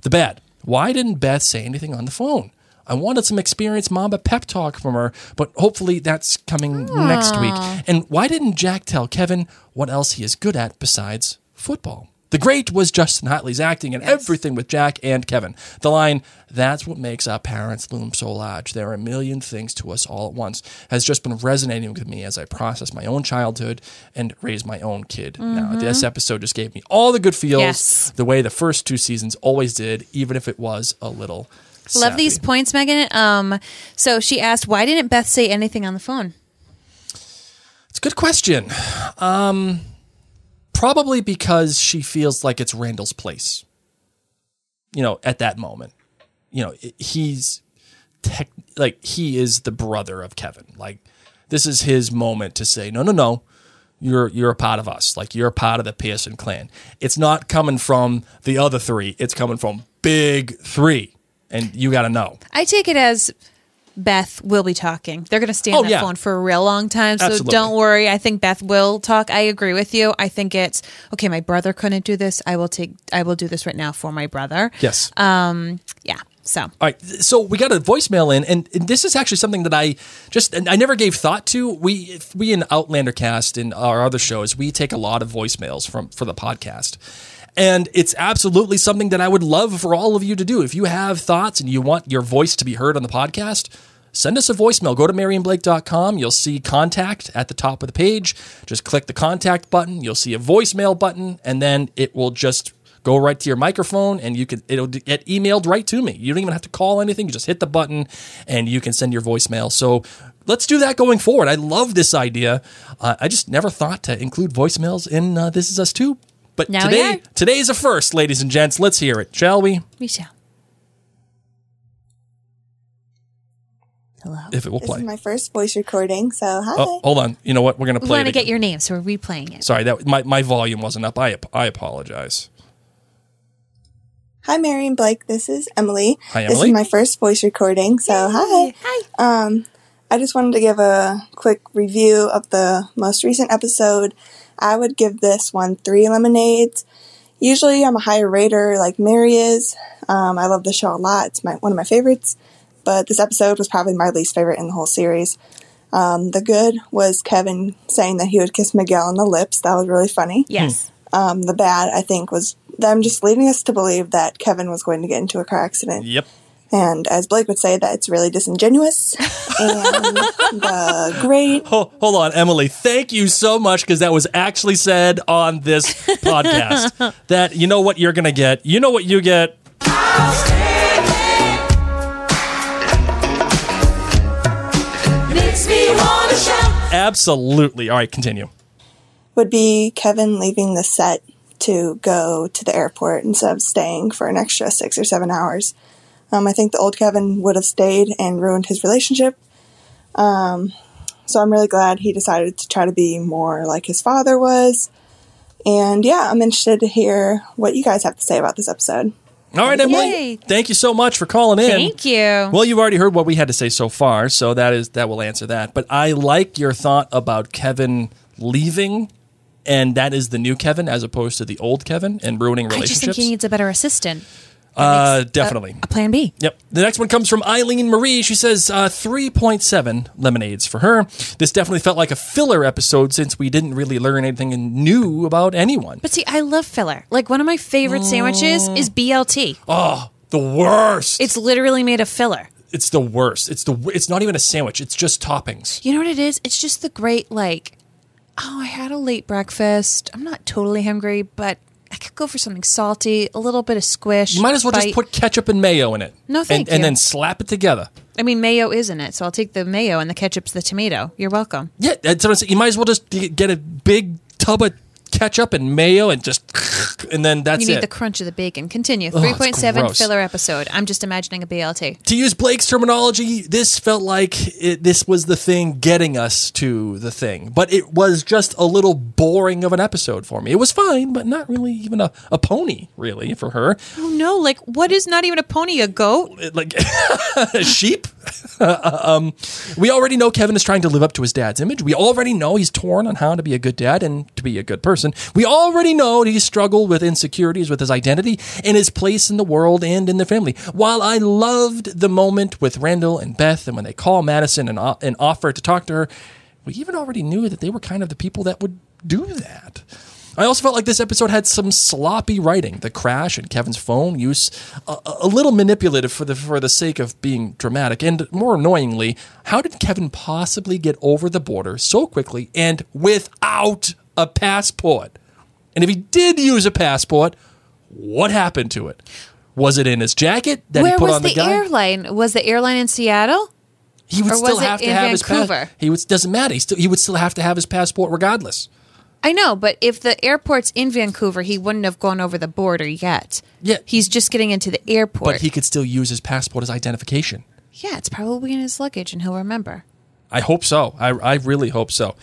The bad. Why didn't Beth say anything on the phone? I wanted some experienced Mamba pep talk from her, but hopefully that's coming next week. And why didn't Jack tell Kevin what else he is good at besides football? The great was Justin Hartley's acting and everything with Jack and Kevin. The line, that's what makes our parents loom so large. There are a million things to us all at once, has just been resonating with me as I process my own childhood and raise my own kid. Now, this episode just gave me all the good feels, Yes. the way the first two seasons always did, even if it was a little. Love these points, Megan. Um, so she asked, why didn't Beth say anything on the phone? It's a good question. Um, probably because she feels like it's Randall's place. You know, at that moment, you know, he's tech, like he is the brother of Kevin. Like this is his moment to say, no, no, no, you're you're a part of us. Like you're a part of the Pearson clan. It's not coming from the other three. It's coming from Big Three, and you got to know. I take it as Beth will be talking. They're going to stay on Oh, that yeah. phone for a real long time. So Absolutely. don't worry. I think Beth will talk. I agree with you. I think it's okay. My brother couldn't do this. I will take, I will do this right now for my brother. Yes. Um. Yeah. So All right, so we got a voicemail in, and, and this is actually something that I just and I never gave thought to. We we in Outlander Cast and our other shows, we take a lot of voicemails from for the podcast, and it's absolutely something that I would love for all of you to do. If you have thoughts and you want your voice to be heard on the podcast. Send us a voicemail. Go to maryandblake.com. You'll see contact at the top of the page. Just click the contact button. You'll see a voicemail button, and then it will just go right to your microphone and you can it'll get emailed right to me you don't even have to call anything you just hit the button and you can send your voicemail so let's do that going forward i love this idea uh, i just never thought to include voicemails in uh, this is us too but Now we today are. today's a first ladies and gents let's hear it shall we we shall. Hello. if it will This play is my first voice recording, so hi. oh hold on you know what we're gonna play. We play want to get your name, so we're replaying it. sorry that my, my volume wasn't up i, I apologize Hi, Mary and Blake. This is Emily. Hi, Emily. This is my first voice recording, so hi. Hi. Um, I just wanted to give a quick review of the most recent episode. I would give this one three lemonades. Usually, I'm a higher rater, like Mary is. Um, I love the show a lot. It's my one of my favorites. But this episode was probably my least favorite in the whole series. Um, the good was Kevin saying that he would kiss Miguel on the lips. That was really funny. Yes. Um, the bad, I think, was them just leading us to believe that Kevin was going to get into a car accident. yep And as Blake would say, that it's really disingenuous. [laughs] and the great, Ho- hold on, Emily. Thank you so much because that was actually said on this [laughs] podcast. that you know what you're gonna get. You know what you get. Absolutely. All right, continue. would be Kevin leaving the set to go to the airport instead of staying for an extra six or seven hours. Um, I think the old Kevin would have stayed and ruined his relationship. Um, so I'm really glad he decided to try to be more like his father was. And yeah, I'm interested to hear what you guys have to say about this episode. All right, Emily. Yay. Thank you so much for calling in. Thank you. Well, you've already heard what we had to say so far, so that is that will answer that. But I like your thought about Kevin leaving, and that is the new Kevin as opposed to the old Kevin and ruining relationships. I just think he needs a better assistant. Uh, Makes a- definitely. A, plan B. Yep. The next one comes from Eileen Marie. She says uh, 3.7 lemonades for her. This definitely felt like a filler episode since we didn't really learn anything new about anyone. But see, I love filler. Like one of my favorite sandwiches is BLT. Oh, the worst. It's literally made of filler. it's the worst. It's the it's not even a sandwich. It's just toppings. You know what it is? It's just the great like, oh, I had a late breakfast. I'm not totally hungry, but I could go for something salty, a little bit of squish. You might as well bite. just put ketchup and mayo in it. No, and, thank And you. then slap it together. I mean, mayo is in it, so I'll take the mayo and the ketchup's the tomato. You're welcome. Yeah, that's what I'm saying. You might as well just get a big tub of ketchup and mayo and just, and then that's you need it. the crunch of the bacon. Continue. Oh, 3.7 gross. filler episode. I'm just imagining a BLT. to use Blake's terminology, this felt like it, this was the thing getting us to the thing, but it was just a little boring of an episode for me. It was fine, but not really even a, a pony, really, for her. Oh no! Like, what is not even a pony? A goat? Like [laughs] a sheep. [laughs] um, we already know Kevin is trying to live up to his dad's image. We already know he's torn on how to be a good dad and to be a good person. We already know he's struggled with insecurities with his identity and his place in the world and in the family. While I loved the moment with Randall and Beth and when they call Madison and, uh, and offer to talk to her, we even already knew that they were kind of the people that would do that. I also felt like this episode had some sloppy writing. The crash and Kevin's phone use a, a, little manipulative for the for the sake of being dramatic. And more annoyingly, how did Kevin possibly get over the border so quickly and without a passport? And if he did use a passport, what happened to it? Was it in his jacket that Where he put was on the, the guy? airline? Was the airline in Seattle? He would or still have to have his passport. He would doesn't matter. He still he would still have to have his passport regardless. I know, but if the airport's in Vancouver, he wouldn't have gone over the border yet. Yeah. He's just getting into the airport. But he could still use his passport as identification. yeah, it's probably in his luggage and he'll remember. I hope so. I, I really hope so.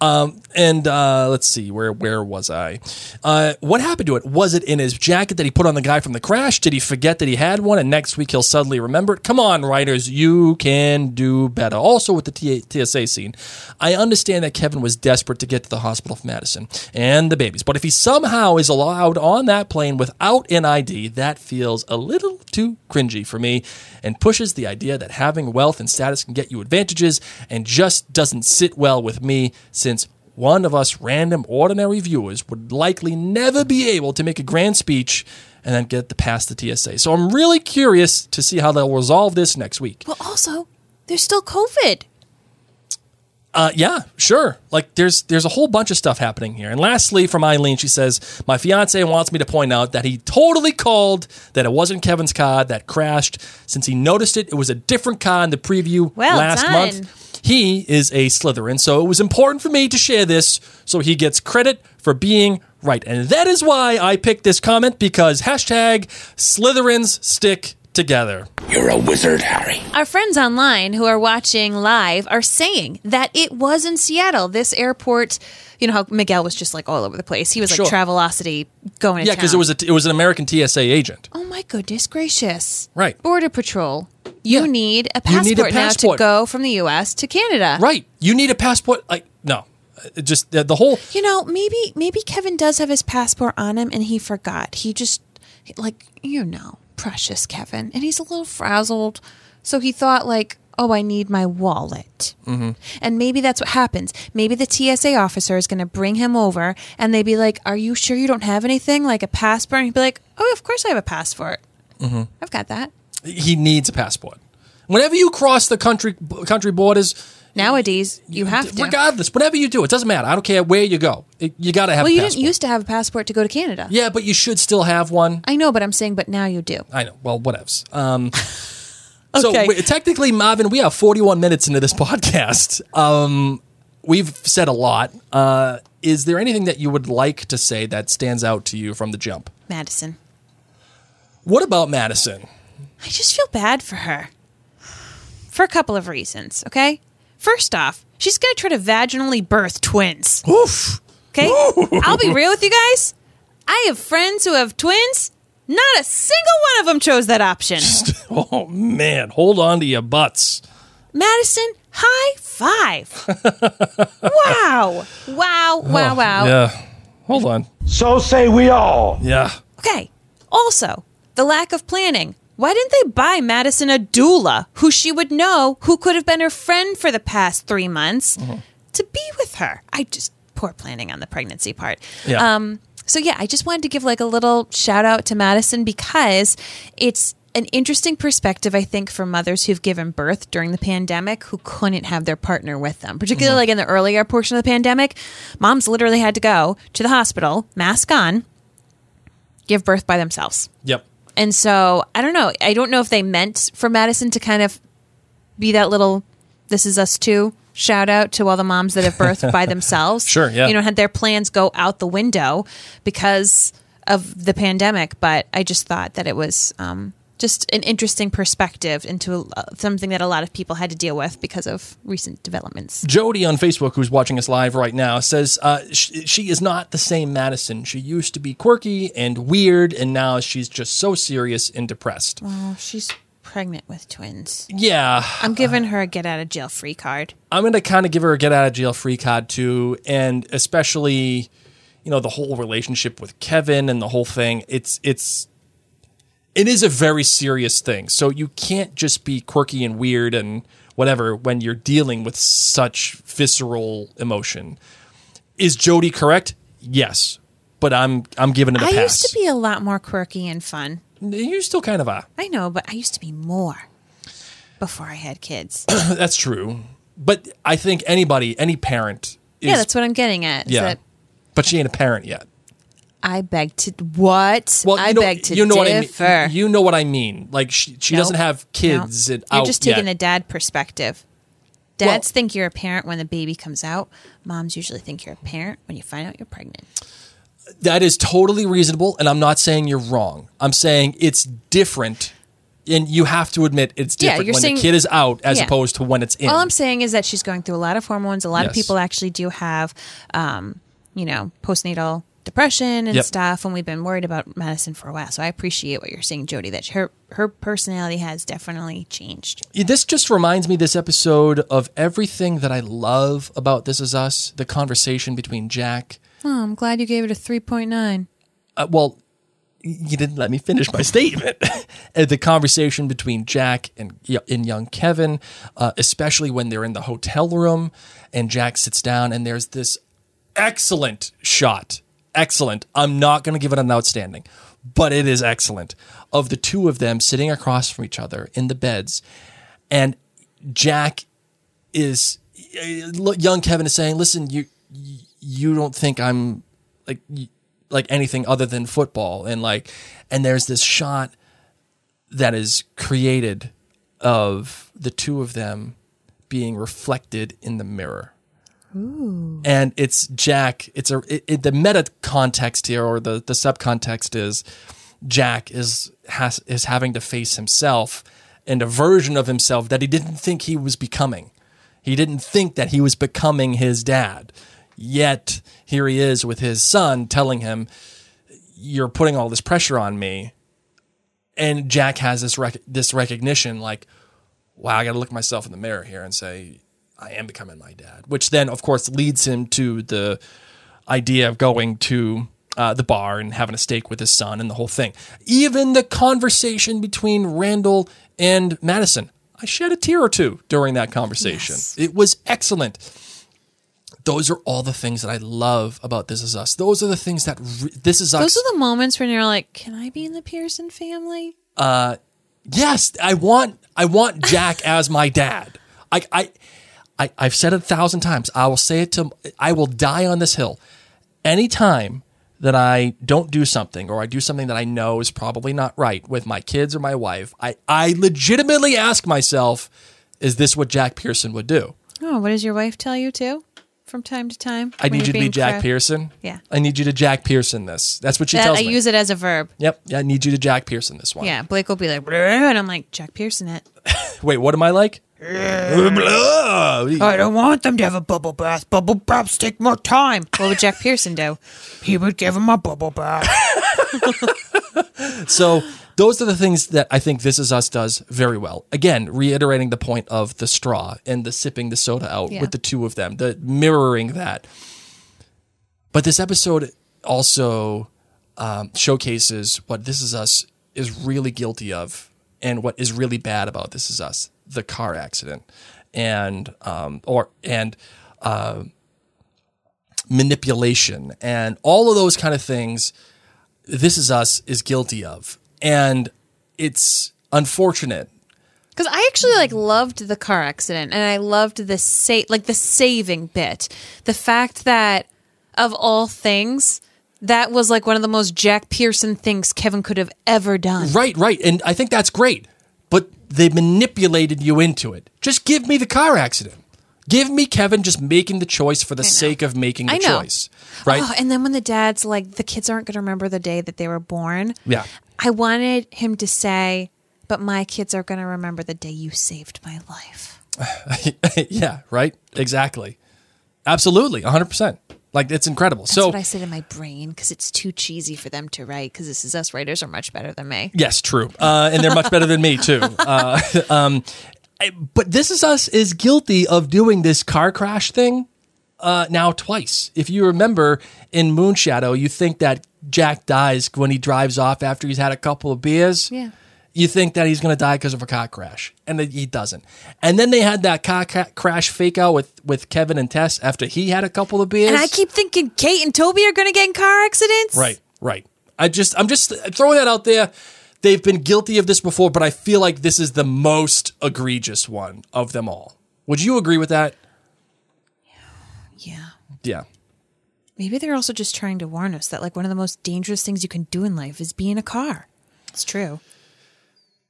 Um, and uh, let's see, where where was I? Uh, what happened to it? Was it in his jacket that he put on the guy from the crash? Did he forget that he had one, and next week he'll suddenly remember it? Come on, writers, you can do better. Also, with the TSA scene, I understand that Kevin was desperate to get to the hospital for Madison and the babies, but if he somehow is allowed on that plane without an ID, that feels a little too cringy for me and pushes the idea that having wealth and status can get you advantages and just doesn't sit well with me since one of us random ordinary viewers would likely never be able to make a grand speech and then get the past the TSA. So I'm really curious to see how they'll resolve this next week. Well, also, there's still COVID. Uh, yeah, sure. Like there's there's a whole bunch of stuff happening here. And lastly, from Eileen, she says, "My fiance wants me to point out that he totally called that it wasn't Kevin's car that crashed. Since he noticed it, it was a different car in the preview Well last done. month. He is a Slytherin, so it was important for me to share this so he gets credit for being right. And that is why I picked this comment because hashtag Slytherins stick together. You're a wizard, Harry. Our friends online who are watching live are saying that it was in Seattle. This airport, you know how Miguel was just like all over the place. He was like Sure. Travelocity going to Yeah, because it was a, it was an American TSA agent. Oh my goodness gracious. Right. Border Patrol. You Yeah. need a passport, need a now passport. to go from the US to Canada. Right. You need a passport. Like no, It just the, the whole You know, maybe maybe Kevin does have his passport on him and he forgot. He just like you know, precious Kevin, and he's a little frazzled. So he thought like, "Oh, I need my wallet." Mm-hmm. And maybe that's what happens. Maybe the TSA officer is going to bring him over and they'd be like, Are you sure you don't have anything like a passport? And he'd be like, Oh, of course I have a passport. Mm-hmm. I've got that. He needs a passport. Whenever you cross the country country borders, Nowadays, you have to. regardless, whatever you do, it doesn't matter. I don't care where you go. It- you got to have well, you didn't used to have a passport to go to Canada. yeah, but you should still have one. I know, but I'm saying, but now you do. I know. Well, whatevs. Um, [laughs] Okay. So technically, Marvin, we have 41 minutes into this [laughs] podcast. Um, we've said a lot. Uh, is there anything that you would like to say that stands out to you from the jump? Madison. What about Madison? I just feel bad for her. For a couple of reasons, okay? First off, she's going to try to vaginally birth twins. Oof. Okay? I'll be real with you guys. [laughs] I have friends who have twins. Not a single one of them chose that option. [laughs] Oh man, hold on to your butts. Madison, high five. wow. [laughs] Wow, wow, wow. Oh, Yeah. Hold on. So say we all. Yeah. Okay. Also, the lack of planning. Why didn't they buy Madison a doula who she would know who could have been her friend for the past three months Mm-hmm. to be with her? I just poor planning on the pregnancy part. Yeah. Um, so yeah, I just wanted to give like a little shout out to Madison because it's an interesting perspective, I think, for mothers who've given birth during the pandemic who couldn't have their partner with them. Particularly Mm-hmm. like in the earlier portion of the pandemic, moms literally had to go to the hospital, mask on, give birth by themselves. Yep. And so I don't know. I don't know if they meant for Madison to kind of be that little "This is us too" shout out to all the moms that have birthed by [laughs] themselves. Sure, yeah. You know, had their plans go out the window because of the pandemic. But I just thought that it was um, just an interesting perspective into uh, something that a lot of people had to deal with because of recent developments. Jody on Facebook, who's watching us live right now, says uh, sh- she is not the same Madison. She used to be quirky and weird, and now she's just so serious and depressed. Oh, she's pregnant with twins. Yeah, I'm giving her a get out of jail free card. I'm going to kind of give her a get out of jail free card too, and especially, you know, the whole relationship with Kevin and the whole thing. It's it's it is a very serious thing. So you can't just be quirky and weird and whatever when you're dealing with such visceral emotion. Is Jody correct? Yes, but I'm I'm giving it a I pass. I used to be a lot more quirky and fun. you still kind of are. I know, but I used to be more before I had kids. [clears throat] That's true. But I think anybody, any parent, is, yeah, that's what I'm getting at. yeah. that But she ain't a parent yet. I beg to what? Well, I know, beg to you know differ. what I mean. You know what I mean. Like she, she Nope. doesn't have kids. No. And You're just taking yet. a dad perspective. Well- Dads think you're a parent when the baby comes out. Moms usually think you're a parent when you find out you're pregnant. that is totally reasonable, and I'm not saying you're wrong. I'm saying it's different, and you have to admit it's Yeah, different you're when saying- the kid is out as Yeah. opposed to when it's in. All I'm saying is that she's going through a lot of hormones. A lot of people actually do have, um, you know, postnatal depression and Yep. stuff, and we've been worried about Madison for a while. So I appreciate what you're saying, Jody. That her her personality has definitely changed. this just reminds me this episode of everything that I love about This Is Us. The conversation between Jack. Oh, I'm glad you gave it a three point nine. Uh, well, you didn't let me finish my [laughs] statement. Uh, the conversation between Jack and, and young Kevin, uh, especially when they're in the hotel room and Jack sits down and there's this excellent shot. Excellent. I'm not going to give it an outstanding, but it is excellent of the two of them sitting across from each other in the beds. And Jack is, uh, young Kevin is saying, listen, you, you don't think I'm like, like anything other than football. And like, and there's this shot that is created of the two of them being reflected in the mirror. And it's Jack. It's a it, it- the meta context here, or the the subcontext is Jack is has is having to face himself and a version of himself that he didn't think he was becoming. He didn't think that he was becoming his dad. Yet here he is with his son telling him, "You're putting all this pressure on me." And Jack has this rec- this recognition, like, "Wow, I got to look myself in the mirror here and say, I am becoming my dad." Which then, of course, leads him to the idea of going to uh, the bar and having a steak with his son and the whole thing. Even the conversation between Randall and Madison, I shed a tear or two during that conversation. It was excellent. Those are all the things that I love about This Is Us. Those are the things that re- This Is Us. Those are the moments when you're like, "Can I be in the Pearson family?" uh, yes, I want I want Jack as my dad. I, I I I've said it a thousand times. I will say it to I will die on this hill. Anytime that I don't do something or I do something that I know is probably not right with my kids or my wife, I, I legitimately ask myself, is this what Jack Pearson would do? Oh, what does your wife tell you too? From time to time, I need you're to be Jack cra- Pearson. Yeah. I need you to Jack Pearson this. That's what she That, tells I me. I use it as a verb. Yep. Yeah, I need you to Jack Pearson this one. Yeah, Blake will be like, and I'm like, Jack Pearson it. [laughs] Wait, what am I like? I don't want them to have a bubble bath. Bubble baths take more time. What would Jack Pearson do? He would give him a bubble bath. [laughs] So those are the things that I think This Is Us does very well. Again, reiterating the point of the straw and the sipping the soda out Yeah. with the two of them, the mirroring that. But this episode also um, showcases what This Is Us is really guilty of and what is really bad about This Is Us: the car accident and um, or and uh, manipulation and all of those kind of things. This Is Us is guilty of, and it's unfortunate. Because I actually like loved the car accident, and I loved the sa- like the saving bit. The fact that of all things, that was like one of the most Jack Pearson things Kevin could have ever done. Right, right, and I think that's great. But they manipulated you into it. Just give me the car accident. Give me Kevin just making the choice for the sake of making the I know. choice. Right? Oh, and then when the dad's like, the kids aren't going to remember the day that they were born. Yeah. I wanted him to say, but my kids are going to remember the day you saved my life. [laughs] yeah, right? Exactly. Absolutely, 100%. Like it's incredible. That's so what I said in my brain because it's too cheesy for them to write. Because this is us writers are much better than me. Yes, true. Uh, and they're much better than me too. [laughs] Uh, um, I- but this is us is guilty of doing this car crash thing uh, now twice. If you remember in Moonshadow, you think that Jack dies when he drives off after he's had a couple of beers. Yeah. You think that he's going to die because of a car crash, and he doesn't. And then they had that car ca- crash fake out with with Kevin and Tess after he had a couple of beers. And I keep thinking Kate and Toby are going to get in car accidents. Right, right. I just, I'm just throwing that out there. They've been guilty of this before, but I feel like this is the most egregious one of them all. Would you agree with that? Yeah. Yeah. Maybe they're also just trying to warn us that like one of the most dangerous things you can do in life is be in a car. It's true.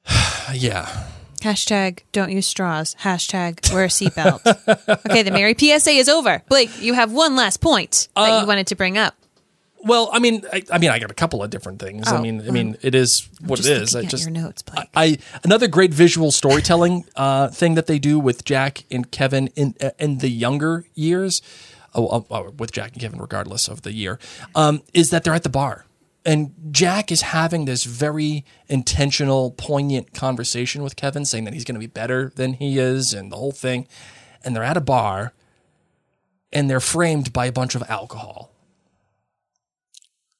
[sighs] Yeah. Hashtag don't use straws. Hashtag wear a seatbelt. [laughs] okay, the Mary PSA is over. Blake, you have one last point that Uh, you wanted to bring up. Well, I mean, I, I mean, I got a couple of different things. I Oh, mean, I mean, it is what it is. I just your notes, Blake. I another great visual storytelling uh, thing that they do with Jack and Kevin in uh, in the younger years, oh, uh, uh, with Jack and Kevin, regardless of the year, um, is that they're at the bar. And Jack is having this very intentional, poignant conversation with Kevin, saying that he's going to be better than he is, and the whole thing. And they're at a bar, and they're framed by a bunch of alcohol.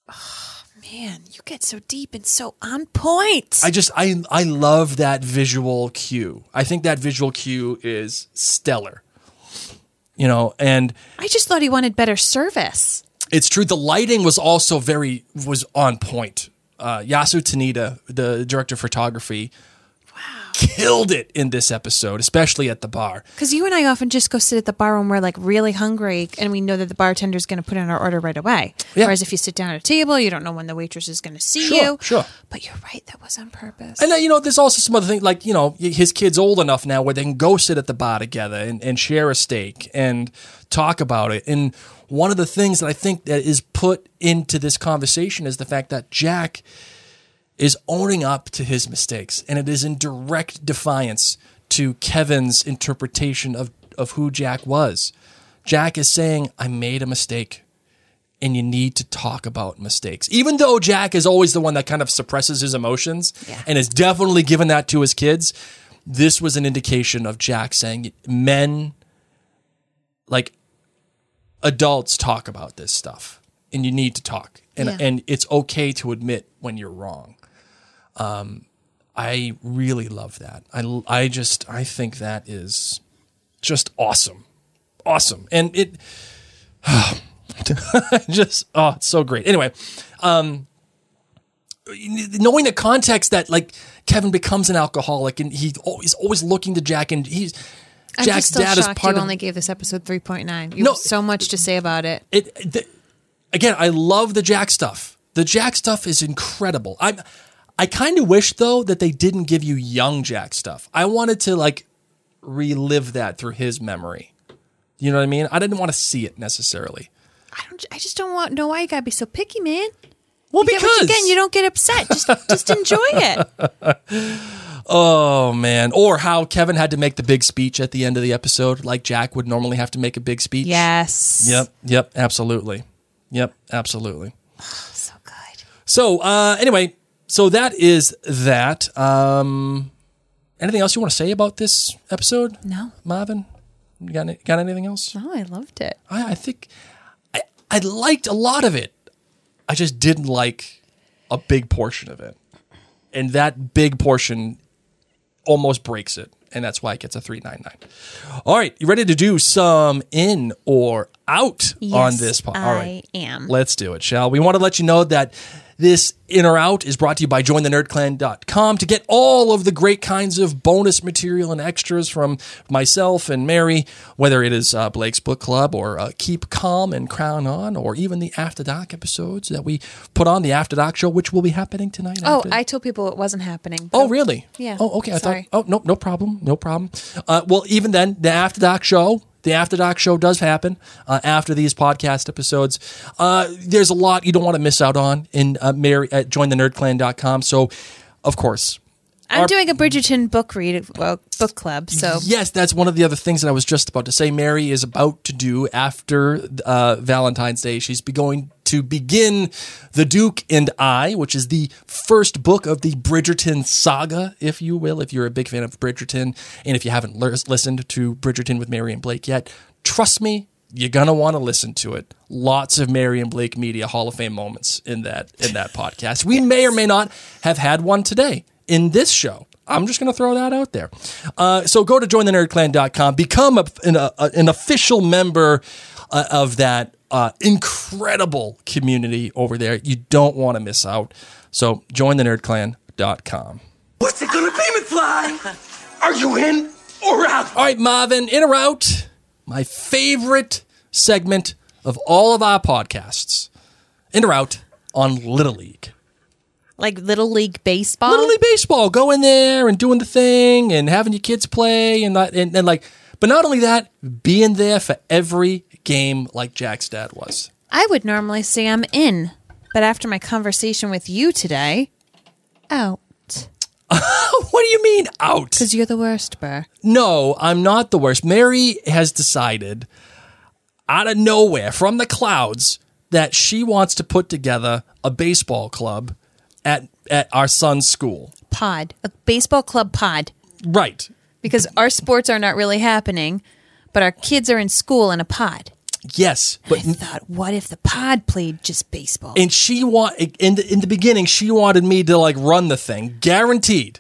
Oh, [sighs] Man, you get so deep and so on point. I just I I love that visual cue. I think that visual cue is stellar. You know, and I just thought he wanted better service. It's true. The lighting was also very was on point. Uh, Yasu Tanida, the director of photography, killed it in this episode, especially at the bar. Because you and I often just go sit at the bar when we're like really hungry and we know that the bartender's going to put in our order right away. Yeah. Whereas if you sit down at a table, you don't know when the waitress is going to see Sure, you. sure. But you're right, that was on purpose. And then, you know, there's also some other things like, you know, his kid's old enough now where they can go sit at the bar together and, and share a steak and talk about it. And one of the things that I think that is put into this conversation is the fact that Jack is owning up to his mistakes. And it is in direct defiance to Kevin's interpretation of, of who Jack was. Jack is saying, I made a mistake and you need to talk about mistakes. Even though Jack is always the one that kind of suppresses his emotions and is definitely given that to his kids, this was an indication of Jack saying men like adults talk about this stuff and you need to talk. And Yeah. and it's okay to admit when you're wrong. Um I really love that. I I just I think that is just awesome. Awesome. And it [sighs] just oh it's so great anyway um knowing the context that like kevin becomes an alcoholic and he oh, he's always looking to jack and he's I'm jack's just still dad is shocked part you of only gave this episode 3.9. You No. have so much to say about it. it the, again i love the jack stuff the jack stuff is incredible i'm i kind of wish though that they didn't give you young jack stuff i wanted to like relive that through his memory you know what i mean i didn't want to see it necessarily I don't. I just don't want know why you gotta be so picky, man. well You get what you because again, you don't get upset. Just just enjoy it. [laughs] Oh man! Or how Kevin had to make the big speech at the end of the episode, like Jack would normally have to make a big speech. Yes. Yep. Yep. Absolutely. Yep. Absolutely. [sighs] So good. So uh, anyway, so that is that. Um, anything else you want to say about this episode, No. Marvin? You got any, got anything else? No, I loved it. I, I think I I liked a lot of it. I just didn't like a big portion of it, and that big portion almost breaks it, and that's why it gets a three nine nine. All right, you ready to do some in or out on this? pod? All I am. Let's do it, shall we? Want to let you know that. This in or out is brought to you by jointhenerdclan.com to get all of the great kinds of bonus material and extras from myself and Mary, whether it is uh, Blake's Book Club or uh, Keep Calm and Crown On, or even the After Dark episodes that we put on the After Dark show, which will be happening tonight. Oh, after- I told people it wasn't happening. Oh, really? Yeah. Oh, okay. I Sorry. thought. Oh, no, no problem. No problem. Uh, well, even then, the After Dark show, the After Dark show does happen uh, after these podcast episodes. Uh, there's a lot you don't want to miss out on in uh, Mary at jointhenerdclan.com. So, of course, I'm our- doing a Bridgerton book read well, book club. So Yes, that's one of the other things that I was just about to say. Mary is about to do after uh, Valentine's Day. She's be going to begin The Duke and I, which is the first book of the Bridgerton saga, if you will, if you're a big fan of Bridgerton. And if you haven't lis- listened to Bridgerton with Mary and Blake yet, trust me, you're gonna want to listen to it. Lots of Mary and Blake Media Hall of Fame moments in that in that podcast. We may or may not have had one today in this show. I'm just going to throw that out there. Uh, so go to jointhenerdclan.com, become a, an, a, an official member uh, of that uh, incredible community over there. You don't want to miss out. So jointhenerdclan.com. What's it gonna be, McFly? Are you in or out? All right, Marvin, in or out? My favorite segment of all of our podcasts. In or out on Little League. Like little league baseball. Little League Baseball, go in there and doing the thing and having your kids play and not and, and like but not only that, being there for every game like Jack's dad was. I would normally say I'm in, but after my conversation with you today, out. [laughs] what do you mean out? Because you're the worst, Burr. No, I'm not the worst. Mary has decided out of nowhere from the clouds that she wants to put together a baseball club at at our son's school. Pod, a baseball club pod, Right. because our sports are not really happening, but our kids are in school in a pod. Yes, but I thought, what if the pod played just baseball? and she want in the, in the beginning she wanted me to like run the thing guaranteed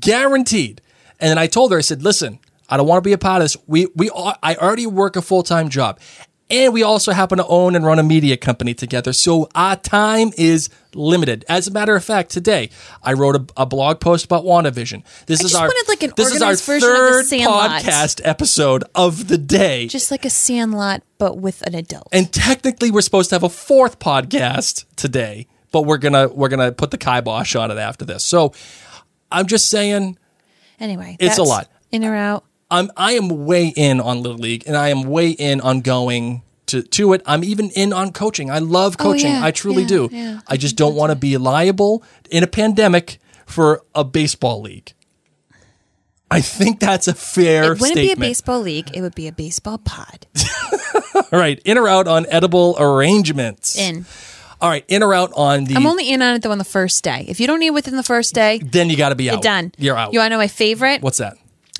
guaranteed and then i told her i said listen i don't want to be a part of this we we are, i already work a full-time job and we also happen to own and run a media company together so our time is limited as a matter of fact today i wrote a, a blog post about wandavision this I is our wanted, like, this is our organized version of the third podcast episode of the day just like a sandlot, but with an adult. and technically we're supposed to have a fourth podcast today but we're gonna we're gonna put the kibosh on it after this so i'm just saying anyway, it's a lot. In or out? I'm i am way in on little league and i am way in on going to, to it i'm even in on coaching i love oh, coaching Oh, yeah, i truly yeah, do yeah. i just don't want to be liable in a pandemic for a baseball league i think that's a fair It wouldn't be a baseball league. It would be a baseball pod. [laughs] all right in or out on edible arrangements In. all right in or out on the I'm only in on it though on the first day. If you don't eat within the first day, then you got to be out you're done. you're out You want to know my favorite? what's that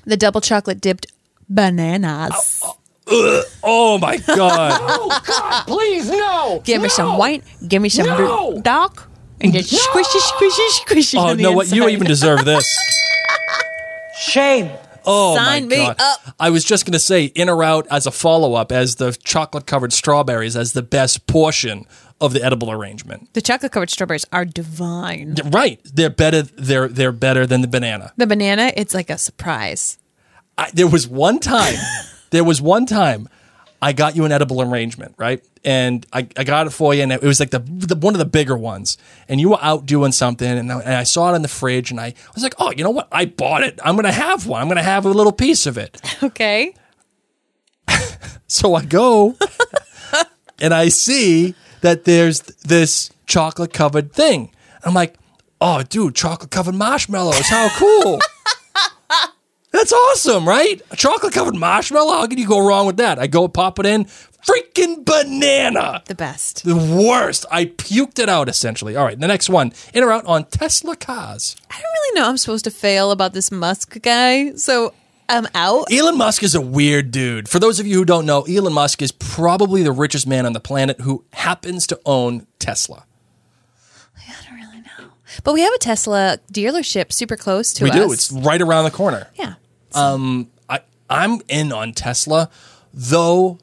The double chocolate dipped bananas. Oh, oh, oh my god! [laughs] Oh god! Please, no! give me some white. Give me some No! blue dark. And just squishy, squishy, squishy. oh on the no! What you inside. even deserve this? Shame. Oh Sign my me god! up. I was just gonna say in or out as a follow up as the chocolate covered strawberries as the best portion of the edible arrangement. The chocolate covered strawberries are divine. Right? They're better. They're they're better than the banana. The banana, it's like a surprise. I, there was one time. [laughs] there was one time. I got you an edible arrangement, right? And I, I got it for you, and it was like the, the one of the bigger ones. And you were out doing something, and I, and I saw it in the fridge, and I was like, "Oh, you know what? I bought it. I'm gonna have one. I'm gonna have a little piece of it." [laughs] Okay. [laughs] So I go, and I see that there's this chocolate covered thing. I'm like, "Oh, dude, chocolate covered marshmallows! How cool!" [laughs] That's awesome, right? A chocolate covered marshmallow. How can you go wrong with that? I go pop it in. Freaking banana. The best. The worst. I puked it out essentially. All right, the next one. In or out on Tesla cars. I don't really know I'm supposed to fail about this Musk guy, so I'm out. Elon Musk is a weird dude. For those of you who don't know, Elon Musk is probably the richest man on the planet who happens to own Tesla. I don't really know. But we have a Tesla dealership super close to we us. We do. It's right around the corner. yeah. Um, I I'm in on Tesla, though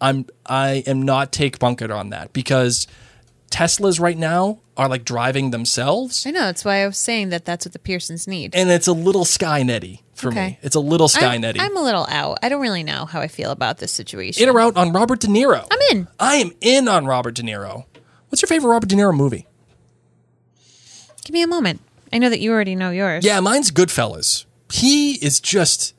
I'm I am not take bunkered on that because Teslas right now are like driving themselves, I know. That's why I was saying that that's what the Pearsons need. and it's a little Skynetty for me. It's a little I'm, I'm a little out. I don't really know how I feel about this situation. in or out on Robert De Niro. I'm in. I am in on Robert De Niro. What's your favorite Robert De Niro movie? Give me a moment. I know that you already know yours. Yeah, mine's Goodfellas. He is just.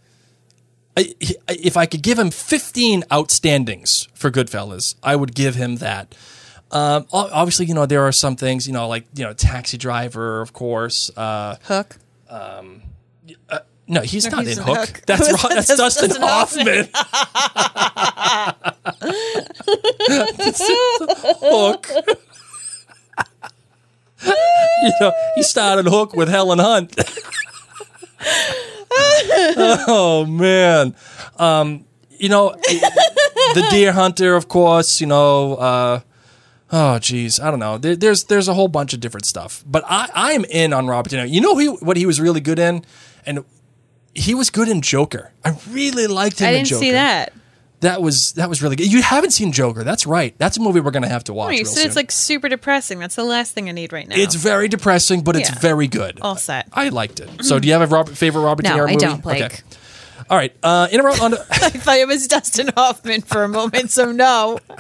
I, he- if I could give him 15 outstandings for Goodfellas, I would give him that. Um, obviously, you know there are some things, you know, like you know, Taxi Driver, of course. Uh, Hook. Um, uh, no, he's No, not he's in Hook. Hook. That's [laughs] Ro- that's, that's Dustin, Dustin Hoffman. [laughs] Hook. you know, he started Hook with Helen Hunt. [laughs] oh man, um, you know, the Deer Hunter, of course. You know, uh, oh geez, I don't know. There, there's there's a whole bunch of different stuff, but I I am in on Robert De Niro. You know he, what he was really good in, and he was good in Joker. I really liked him in Joker. I didn't Joker. see that. That was that was really good. You haven't seen Joker? That's right. That's a movie we're gonna have to watch. Oh, you real said soon. it's like super depressing. That's the last thing I need right now. It's very depressing, but it's Yeah. very good. all set. I liked it. So, do you have a Robert, favorite Robert De No, Niro I movie? don't, Blake. Okay. All right. Uh, interrupt on. To, [laughs] I thought it was Dustin Hoffman for a moment, so no. [laughs] and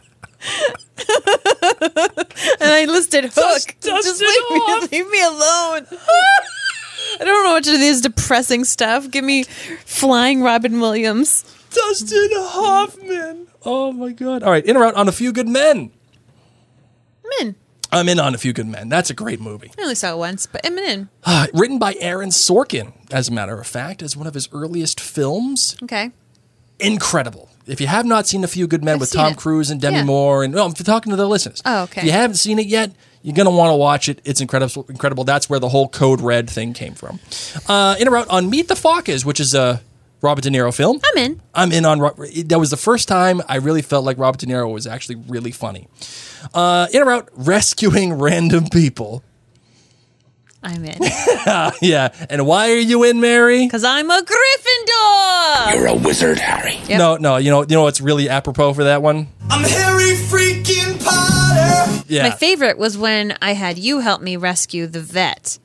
I listed Hook. Just leave me, leave me alone. [laughs] I don't know what to do this depressing stuff. Give me Flying Robin Williams. Dustin Hoffman. Oh my god. All right. in or out on a few good men. I'm in. I'm in on a few good men. That's a great movie. I only saw it once, but I'm in. Uh, written by Aaron Sorkin, as a matter of fact, as one of his earliest films. Okay. Incredible. If you have not seen A Few Good Men I've with Tom it. Cruise and Demi Yeah. Moore, and no, I'm talking to the listeners. Oh, okay. If you haven't seen it yet, you're gonna want to watch it. It's incredible. Incredible. That's where the whole Code Red thing came from. Uh, in a route on Meet the Fockers, which is a Robert De Niro film. I'm in. I'm in on. That was the first time I really felt like Robert De Niro was actually really funny. Uh, in a route, rescuing random people. I'm in. [laughs] yeah, and why are you in, Mary? Because I'm a Gryffindor. You're a wizard, Harry. Yep. No, no. You know, you know what's really apropos for that one? I'm Harry freaking Potter. Yeah. My favorite was when I had you help me rescue the vet.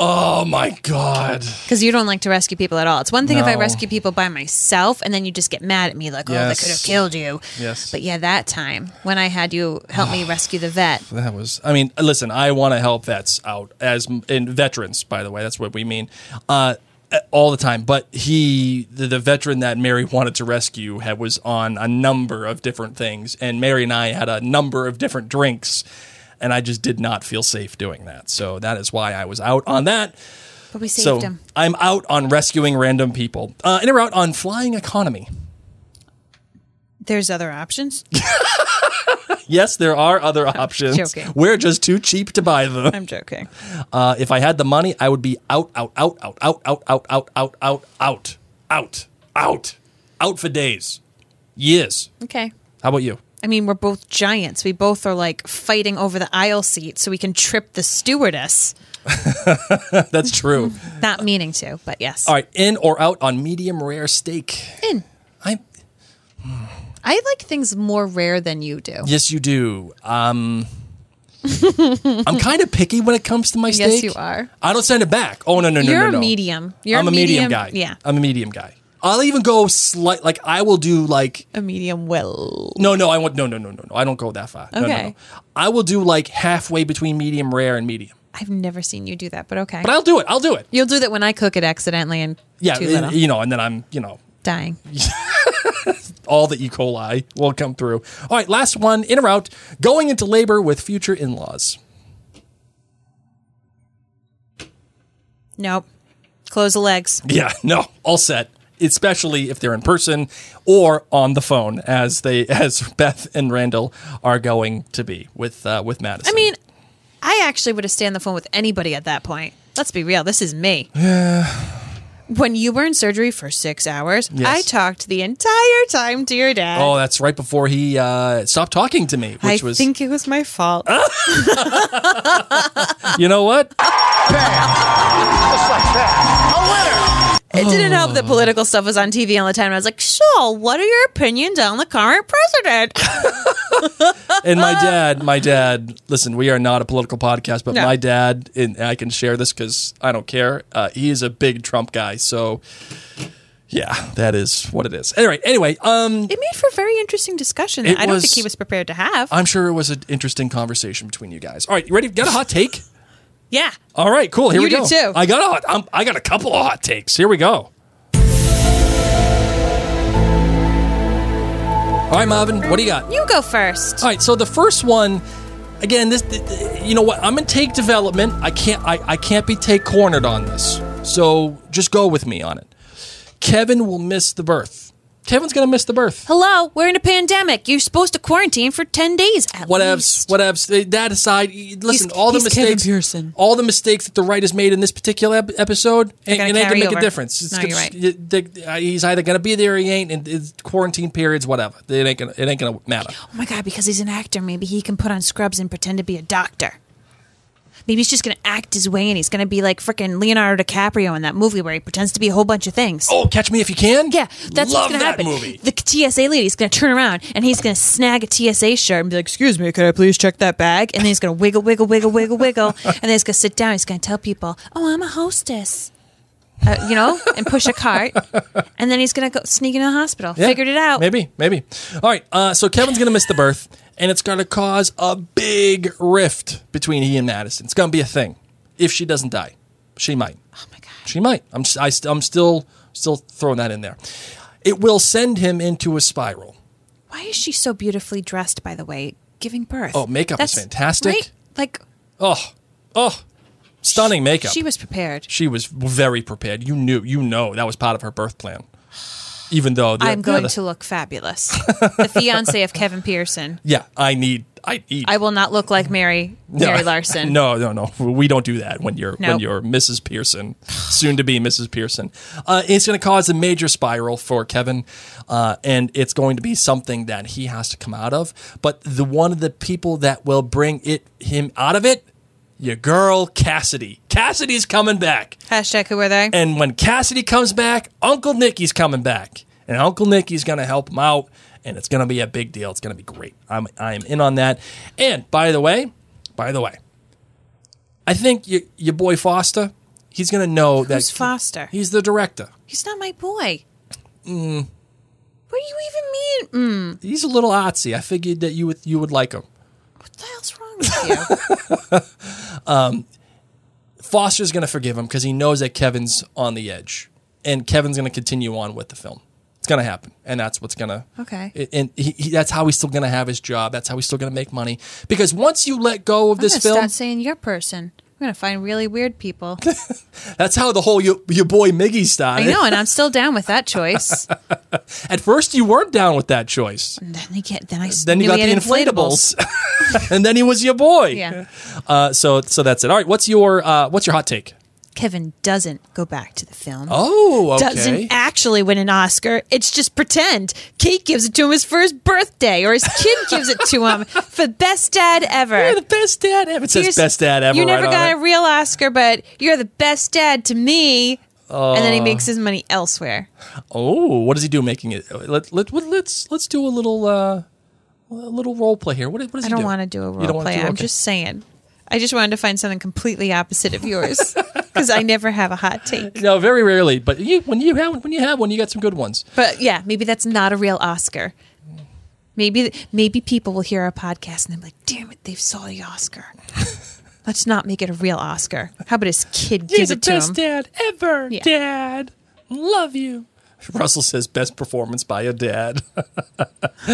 oh my god. Because you don't like to rescue people at all. It's one thing if I rescue people by myself and then you just get mad at me like, oh, Yes. they could have killed you. Yes. But yeah, that time when I had you help me rescue the vet. [sighs] That was. I mean, listen. I want to help vets out as in veterans. By the way, that's what we mean. Uh, all the time. But he, the, the veteran that Mary wanted to rescue, had was on a number of different things, and Mary and I had a number of different drinks, and I just did not feel safe doing that. So that is why I was out on that. But we saved so him. I'm out on rescuing random people. Uh, and we're out on flying economy. There's other options. [laughs] Yes, there are other options. joking. We're just too cheap to buy them. I'm joking. Uh, if I had the money, I would be out, out, out, out, out, out, out, out, out, out, out, out, out, out for days, years. Okay. How about you? I mean, we're both giants. We both are like fighting over the aisle seat so we can trip the stewardess. That's true. Not meaning to, but yes. All right, in or out on medium rare steak. In. I like things more rare than you do. yes, you do. Um, [laughs] I'm kind of picky when it comes to my steak. Yes, you are. I don't send it back. Oh no, no, no, no. You're no, a medium. You're I'm a medium- guy. yeah. I'm a medium guy. I'll even go slight. Like I will do like A medium well. No, no, I want no, no, no, no, no. I don't go that far. No, no, Okay. no. I will do like halfway between medium rare and medium. I've never seen you do that, but okay. But I'll do it. I'll do it. You'll do that when I cook it accidentally and Yeah, too little. you know, and then I'm, you know, dying. [laughs] all the E. coli will come through. All right, last one in or out. Going into labor with future in-laws. Nope. Close the legs. Yeah, [laughs] no, all set. Especially if they're in person or on the phone, as they [laughs] as Beth and Randall are going to be with uh, with Madison. I mean, I actually would have stayed on the phone with anybody at that point. Let's be real. This is me. When you were in surgery for six hours, Yes. I talked the entire time to your dad. oh, that's right before he uh, stopped talking to me, which I was think it was my fault. [laughs] you know what? It didn't help that political stuff was on TV all the time. I was like, so what are your opinions on the current president? [laughs] and my [laughs] dad, my dad. Listen, we are not a political podcast, but No. my dad, and I can share this because I don't care. Uh, he is a big Trump guy, so yeah, that is what it is. Anyway, anyway, um, It made for a very interesting discussion that It I don't was- think he was prepared to have. I'm sure it was an interesting conversation between you guys. All right, you ready? Got a hot take? Yeah. All right, cool. Here You we do go. too. I got a hot. I'm, I got a couple of hot takes. Here we go. All right, Marvin, what do you got? You go first. All right, so the first one, again, this, th- th- you know what? I'm in take development. I can't, I, I can't be take cornered on this. So just go with me on it. Kevin will miss the birth. Kevin's gonna miss the birth. Hello, we're in a pandemic. You're supposed to quarantine for 10 days at Whatevs, least. whatevs. That aside, listen, He's- all the he's Kevin mistakes, Pearson. all the mistakes that the writers made in this particular ep- episode, and, gonna it ain't gonna carry make over. a difference. It's No, gonna- you're right. uh, he's either gonna be there, or he ain't, and it's quarantine periods, whatever. It ain't gonna, it ain't gonna matter. Oh my god, because he's an actor, maybe he can put on scrubs and pretend to be a doctor. Maybe he's just going to act his way and he's going to be like freaking Leonardo DiCaprio in that movie where he pretends to be a whole bunch of things. Oh, Catch Me If You Can. Yeah, that's Love what's going to that happen. movie. The TSA lady's going to turn around and he's going to snag a TSA shirt and be like, "Excuse me, could I please check that bag?" And then he's going to wiggle, wiggle, wiggle, wiggle, wiggle, [laughs] and then he's going to sit down. He's going to tell people, "Oh, I'm a hostess," uh, you know, and push a cart, and then he's going to go sneak into the hospital. Yeah, Figured it out. Maybe, maybe. All right. Uh, so Kevin's gonna miss the birth, and it's gonna cause a big rift between he and Madison. It's gonna be a thing. If she doesn't die, she might. Oh my god. She might. I'm. I, st- I'm still still throwing that in there. It will send him into a spiral. Why is she so beautifully dressed? By the way, giving birth. Oh, makeup is fantastic. Right? Like Oh, oh, stunning makeup. she was prepared. She was very prepared. You knew. You know that was part of her birth plan. Even though I'm going to look fabulous. the fiance of Kevin Pearson. [laughs] Yeah, I need. I need. I will not look like Mary Mary Larson. [laughs] No, no, no. We don't do that when you're when you're Mrs. Pearson, soon to be Mrs. Pearson. Uh, it's going to cause a major spiral for Kevin, uh, and it's going to be something that he has to come out of. But the one of the people that will bring it him out of it, your girl Cassidy. Cassidy's coming back, Hashtag who are they? and when Cassidy comes back, Uncle Nicky's coming back, and Uncle Nicky's going to help him out. And it's going to be a big deal. It's going to be great. I'm I am in on that. And by the way, by the way, I think your, your boy Foster, he's going to know that Who's Foster? he's the director. He's not my boy. Mm, What do you even mean? Mm. he's a little artsy. I figured that you would you would like him. What the hell's wrong? [laughs] Um, Foster's going to forgive him because he knows that Kevin's on the edge, and Kevin's going to continue on with the film. It's going to happen, and that's what's going to Okay. It- and he, he, that's how he's still going to have his job. That's how he's still going to make money. Because once you let go of I'm this film, start saying your person. I'm gonna find really weird people. [laughs] that's how the whole your, your boy Miggy style. I know, and I'm still down with that choice. [laughs] At first, you weren't down with that choice. And then he get then I Then you got the had inflatables, [laughs] and then he was your boy. Yeah. Uh, so so that's it. All right. What's your uh, what's your hot take? Kevin doesn't go back to the film. Oh, okay. Doesn't actually win an Oscar. It's just pretend. Kate gives it to him his first birthday, or his kid [laughs] gives it to him for best dad ever. You're the best dad ever. It says Here's- best dad ever. You never right got a real Oscar, but you're the best dad to me. and then he Uh. makes his money elsewhere. Oh, what does he do making it? Let, let, let, let's let's do a little uh, a little role play here. What, what does I don't do? want to do a role play. do- I'm just saying. I just wanted to find something completely opposite of yours [laughs] because I never have a hot take. No, very rarely. But you, when you have when you have one, you got some good ones. But yeah, maybe that's not a real Oscar. Maybe maybe people will hear our podcast and they're like, "Damn it, they've saw the Oscar." [laughs] Let's not make it a real Oscar. How about his kid You're gives the it to best dad ever, Yeah. Dad. Love you. Russell says best performance by a dad. [laughs]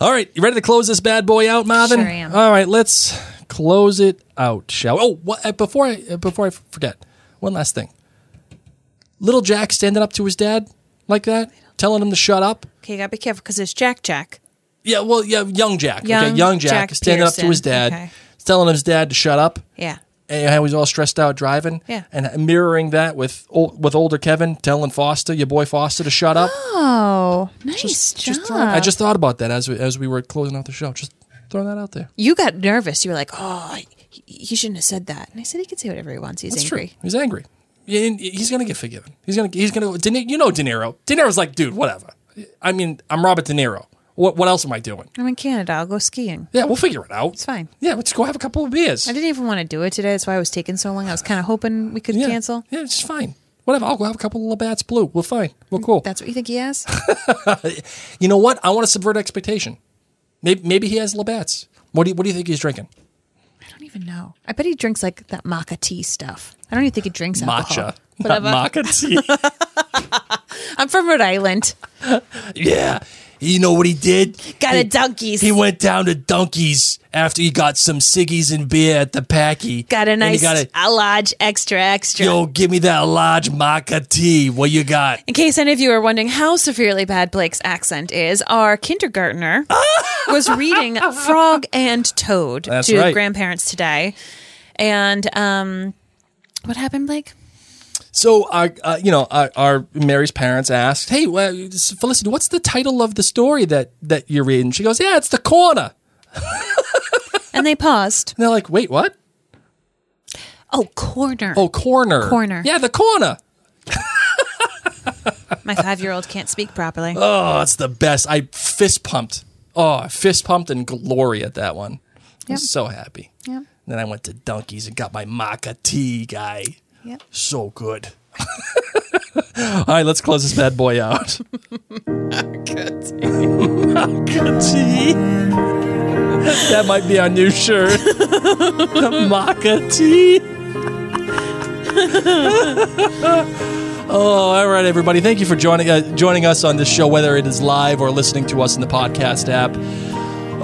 All right, you ready to close this bad boy out, Marvin? Sure am. All right, let's close it out, shall we? Oh, what, uh, before I uh, before I forget, one last thing. Little Jack standing up to his dad like that, telling him to shut up. Okay, you gotta be careful because it's Jack Jack. Yeah, well, yeah, young Jack. okay, Young young Jack, Jack standing up to his dad, Okay. telling his dad to shut up. Yeah. And how he's all stressed out driving. Yeah. And mirroring that with with older Kevin telling Foster, your boy Foster, to shut up. Oh, nice job. Just I just thought about that as we, as we were closing out the show. Just throwing that out there. you got nervous. You were like, "Oh, he, he shouldn't have said that." And I said, "He can say whatever he wants. He's That's angry." true. He's angry. And He's gonna get forgiven. He's gonna he's gonna. De you know De Niro. De Niro's like, dude, whatever. I mean, I'm Robert De Niro. What what else am I doing? I'm in Canada. I'll go skiing. Yeah, we'll figure it out. It's fine. Yeah, let's go have a couple of beers. I didn't even want to do it today. That's why I was taking so long. I was kind of hoping we could Yeah. cancel. Yeah, it's fine. Whatever. I'll go have a couple of Labatt's Blue. We're fine. We're cool. That's what you think he has? [laughs] You know what? I want to subvert expectation. Maybe, maybe he has Labatt's. What do you, what do you think he's drinking? I don't even know. I bet he drinks like that maca tea stuff. I don't even think he drinks alcohol. Matcha, not Whatever. maca tea. [laughs] I'm from Rhode Island. [laughs] yeah, You know what he did? Got he, a donkeys. He went down to Dunkies after he got some ciggies and beer at the Packy. got a nice, got a, a large, extra, extra. Yo, give me that large maca tea. What you got? In case any of you are wondering how severely bad Blake's accent is, our kindergartner [laughs] was reading Frog and Toad That's to right. grandparents today. And um, what happened, Blake? So, our, uh, you know, our, our Mary's parents asked, "Hey, well, Felicity, what's the title of the story that that you're reading?" She goes, "Yeah, it's the corner." And they paused. And they're like, "Wait, what?" Oh, corner. Oh, corner. Corner. Yeah, the corner. [laughs] My five year old can't speak properly. Oh, it's the best. I fist pumped. Oh, I fist pumped in glory at that one. I Yep. was so happy. Yep. Then I went to Dunkie's and got my maca tea, guy. Yep. So good. [laughs] All right, let's close this bad boy out. maca [laughs] that might be our new shirt. [laughs] maca tea. Oh, all right, everybody. Thank you for joining uh, joining us on this show, whether it is live or listening to us in the podcast app.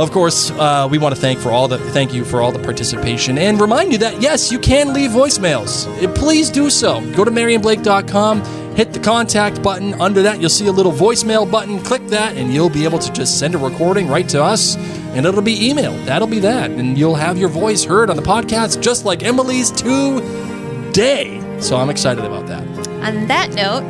Of course, uh, we want to thank for all the thank you for all the participation and remind you that yes, you can leave voicemails. Uh, Please do so. Go to MaryandBlake.com, hit the contact button. Under that, you'll see a little voicemail button. Click that, and you'll be able to just send a recording right to us, and it'll be emailed. That'll be that, and you'll have your voice heard on the podcast, just like Emily's today. So I'm excited about that. On that note,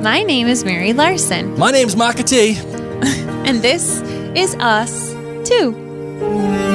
my name is Mary Larson, My name's Makati. [laughs] and this is Us Too.